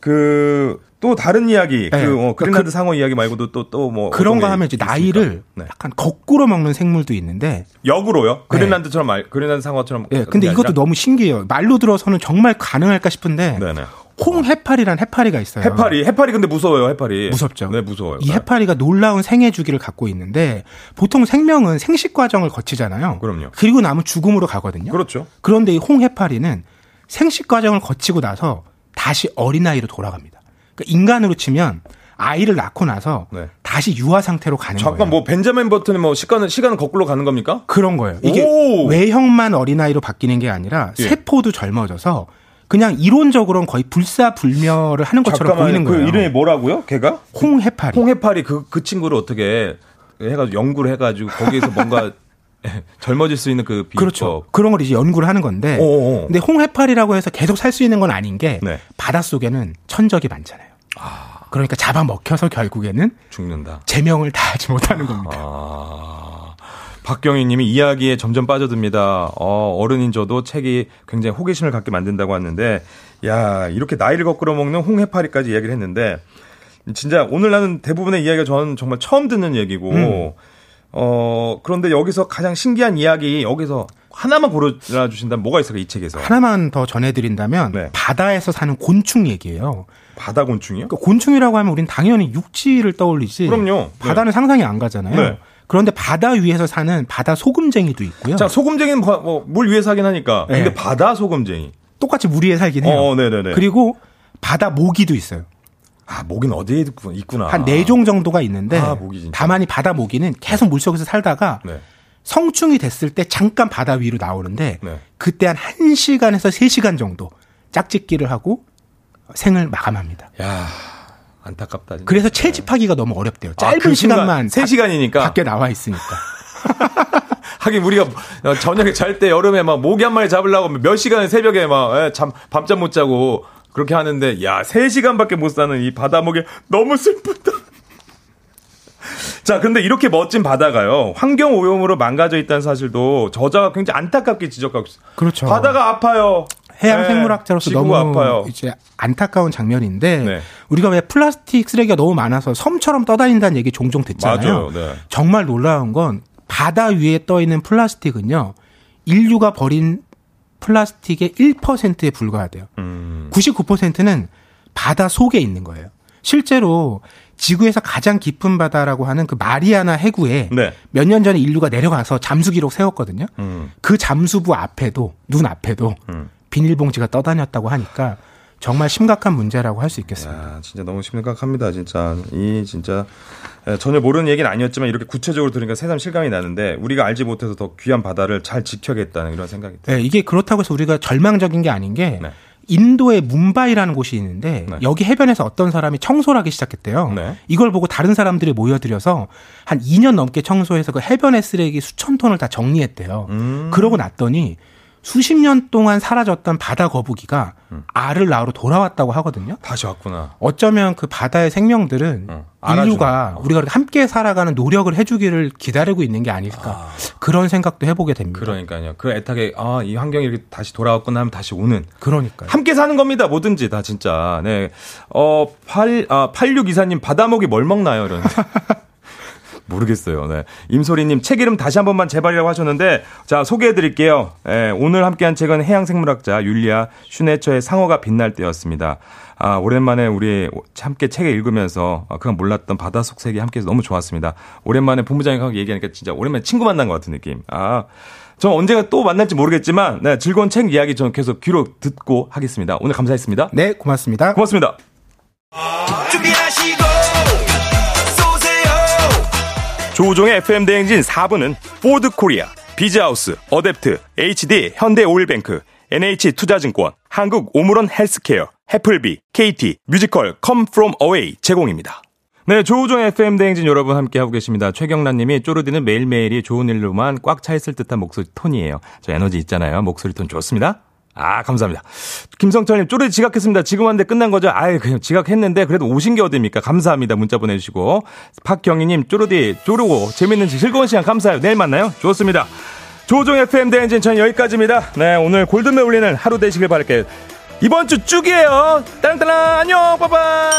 그 또 다른 이야기,
네.
그 어, 그린란드
그-
상어 이야기 말고도 또 또 뭐
그런
거게
하면 이제? 나이를
네.
약간 거꾸로 먹는 생물도 있는데
역으로요? 그린란드처럼 말, 그린란드 상어처럼.
예, 근데 이것도 너무 신기해요. 말로 들어서는 정말 가능할까 싶은데
네네.
홍해파리란 해파리가 있어요.
해파리, 해파리 근데 무서워요, 해파리.
무섭죠.
네, 무서워요.
이 해파리가 놀라운 생애 주기를 갖고 있는데 보통 생명은 생식 과정을 거치잖아요.
그럼요.
그리고 나면 죽음으로 가거든요.
그렇죠.
그런데 이 홍 해파리는 생식 과정을 거치고 나서 다시 어린아이로 돌아갑니다. 그러니까 인간으로 치면 아이를 낳고 나서
네.
다시 유아 상태로 가는 거예요.
잠깐 뭐 벤자민 버튼이 뭐 시간은 시간은 거꾸로 가는 겁니까?
그런 거예요. 이게
오!
외형만 어린아이로 바뀌는 게 아니라
예.
세포도 젊어져서 그냥 이론적으로는 거의 불사불멸을 하는 것처럼 보이는
그
거예요.
이름이 뭐라고요? 걔가?
홍해파리.
홍해파리 그, 그 친구를 어떻게 해가지고 연구를 해가지고 거기에서 뭔가 젊어질 수 있는 그 비법.
그렇죠. 그런 걸 이제 연구를 하는 건데.
어어.
근데 홍해파리라고 해서 계속 살 수 있는 건 아닌 게
네.
바닷속에는 천적이 많잖아요. 그러니까 잡아먹혀서 결국에는
죽는다.
제명을 다하지 못하는 겁니다.
아, 박경희 님이 이야기에 점점 빠져듭니다. 어, 어른인 저도 책이 굉장히 호기심을 갖게 만든다고 하는데, 야, 이렇게 나이를 거꾸로 먹는 홍해파리까지 이야기를 했는데, 진짜 오늘 나는 대부분의 이야기가 저는 정말 처음 듣는 얘기고,
음.
어, 그런데 여기서 가장 신기한 이야기, 여기서 하나만 고르주신다면 뭐가 있을까, 이 책에서?
하나만 더 전해드린다면
네.
바다에서 사는 곤충 얘기예요.
바다 곤충이요?
그러니까 곤충이라고 하면 우린 당연히 육지를 떠올리지.
그럼요.
바다는 상상이 안 가잖아요.
네.
그런데 바다 위에서 사는 바다 소금쟁이도 있고요.
자, 소금쟁이는 뭐, 뭐, 물 위에 사긴 하니까. 근데
네.
바다 소금쟁이.
똑같이 물 위에 살긴 해요.
어, 네네네.
그리고 바다 모기도 있어요.
아, 모기는 어디에 있구나.
한 네 종 정도가 있는데
아, 모기 진짜.
다만 이 바다 모기는 계속 물속에서 살다가
네.
성충이 됐을 때 잠깐 바다 위로 나오는데
네.
그때 한 1시간에서 3시간 정도 짝짓기를 하고 생을 마감합니다.
야 안타깝다. 진짜.
그래서 채집하기가 너무 어렵대요.
아,
짧은
그 순간,
시간만
세 시간이니까.
밖에 나와 있으니까.
하긴 우리가 저녁에 잘 때 여름에 막 모기 한 마리 잡으려고 몇 시간을 새벽에 막 예, 잠, 밤잠 못 자고 그렇게 하는데 야, 3시간밖에 못 사는 이 바다 모기 너무 슬프다. 자, 근데 이렇게 멋진 바다가요. 환경 오염으로 망가져 있다는 사실도 저자가 굉장히 안타깝게 지적하고 있어요.
그렇죠.
바다가 아파요.
해양
네,
생물학자로서 너무
아파요.
이제 안타까운 장면인데
네.
우리가 왜 플라스틱 쓰레기가 너무 많아서 섬처럼 떠다닌다는 얘기 종종 듣잖아요.
네.
정말 놀라운 건 바다 위에 떠 있는 플라스틱은요. 인류가 버린 플라스틱의 1%에 불과하대요.
음.
99%는 바다 속에 있는 거예요. 실제로 지구에서 가장 깊은 바다라고 하는 그 마리아나 해구에
네.
몇년 전에 인류가 내려가서 잠수 기록 세웠거든요.
음.
그 잠수부 앞에도 눈 앞에도
음.
비닐봉지가 떠다녔다고 하니까 정말 심각한 문제라고 할 수 있겠습니다.
야, 진짜 너무 심각합니다, 진짜. 이 진짜 에, 전혀 모르는 얘기는 아니었지만 이렇게 구체적으로 들으니까 새삼 실감이 나는데 우리가 알지 못해서 더 귀한 바다를 잘 지켜야겠다는 이런 생각이 들어요.
네, 이게 그렇다고 해서 우리가 절망적인 게 아닌 게
네.
인도의 뭄바이라는 곳이 있는데
네.
여기 해변에서 어떤 사람이 청소를 하기 시작했대요.
네.
이걸 보고 다른 사람들이 모여들여서 한 2년 넘게 청소해서 그 해변의 쓰레기 수천 톤을 다 정리했대요.
음.
그러고 났더니 수십 년 동안 사라졌던 바다 거북이가
음.
알을 낳으러 돌아왔다고 하거든요.
다시 왔구나.
어쩌면 그 바다의 생명들은
어, 알아주는
인류가
거.
우리가 함께 살아가는 노력을 해주기를 기다리고 있는 게 아닐까 그런 생각도 해보게 됩니다.
그러니까요. 그 애타게 아, 이 환경이 이렇게 다시 돌아왔구나 하면 다시 오는
그러니까요.
함께 사는 겁니다. 뭐든지 다 진짜. 네. 어, 8, 아, 8624님, 바다목이 뭘 먹나요? 이런. 모르겠어요. 네. 임소리님, 책 이름 다시 한 번만 제발이라고 하셨는데, 자, 소개해 드릴게요. 예, 오늘 함께한 책은 해양생물학자 율리아 슈네처의 상어가 빛날 때였습니다. 아, 오랜만에 우리 함께 책을 읽으면서, 아, 그간 몰랐던 바닷속 세계 함께 해서 너무 좋았습니다. 오랜만에 본부장님하고 얘기하니까 진짜 오랜만에 친구 만난 것 같은 느낌. 아, 저 언제 또 만날지 모르겠지만, 네, 즐거운 책 이야기 저는 계속 귀로 듣고 하겠습니다. 오늘 감사했습니다.
네, 고맙습니다.
고맙습니다.
준비하시고
조우종의 FM 대행진 4부는 포드 코리아, 비즈하우스, 어댑트, HD현대오일뱅크, NH투자증권, 한국 오므론 헬스케어, 해플비, KT, 뮤지컬 Come From Away 제공입니다. 네, 조우종 FM 대행진 여러분 함께 하고 계십니다. 최경란 님이 쪼르디는 매일매일이 좋은 일로만 꽉 차 있을 듯한 목소리 톤이에요. 저 에너지 있잖아요. 목소리 톤 좋습니다. 아, 감사합니다. 김성철님, 쪼르디 지각했습니다. 지금 왔는데 끝난 거죠? 아유, 그냥 지각했는데 그래도 오신 게 어딥니까? 감사합니다. 문자 보내주시고. 박경희님, 쪼르디, 쪼르고 재밌는 즐거운 시간 감사해요. 내일 만나요. 좋습니다. 조종 FM 대행진 전 여기까지입니다. 네, 오늘 골든벨 울리는 하루 되시길 바랄게요. 이번 주 쭉이에요. 따란따란 안녕, 빠빠.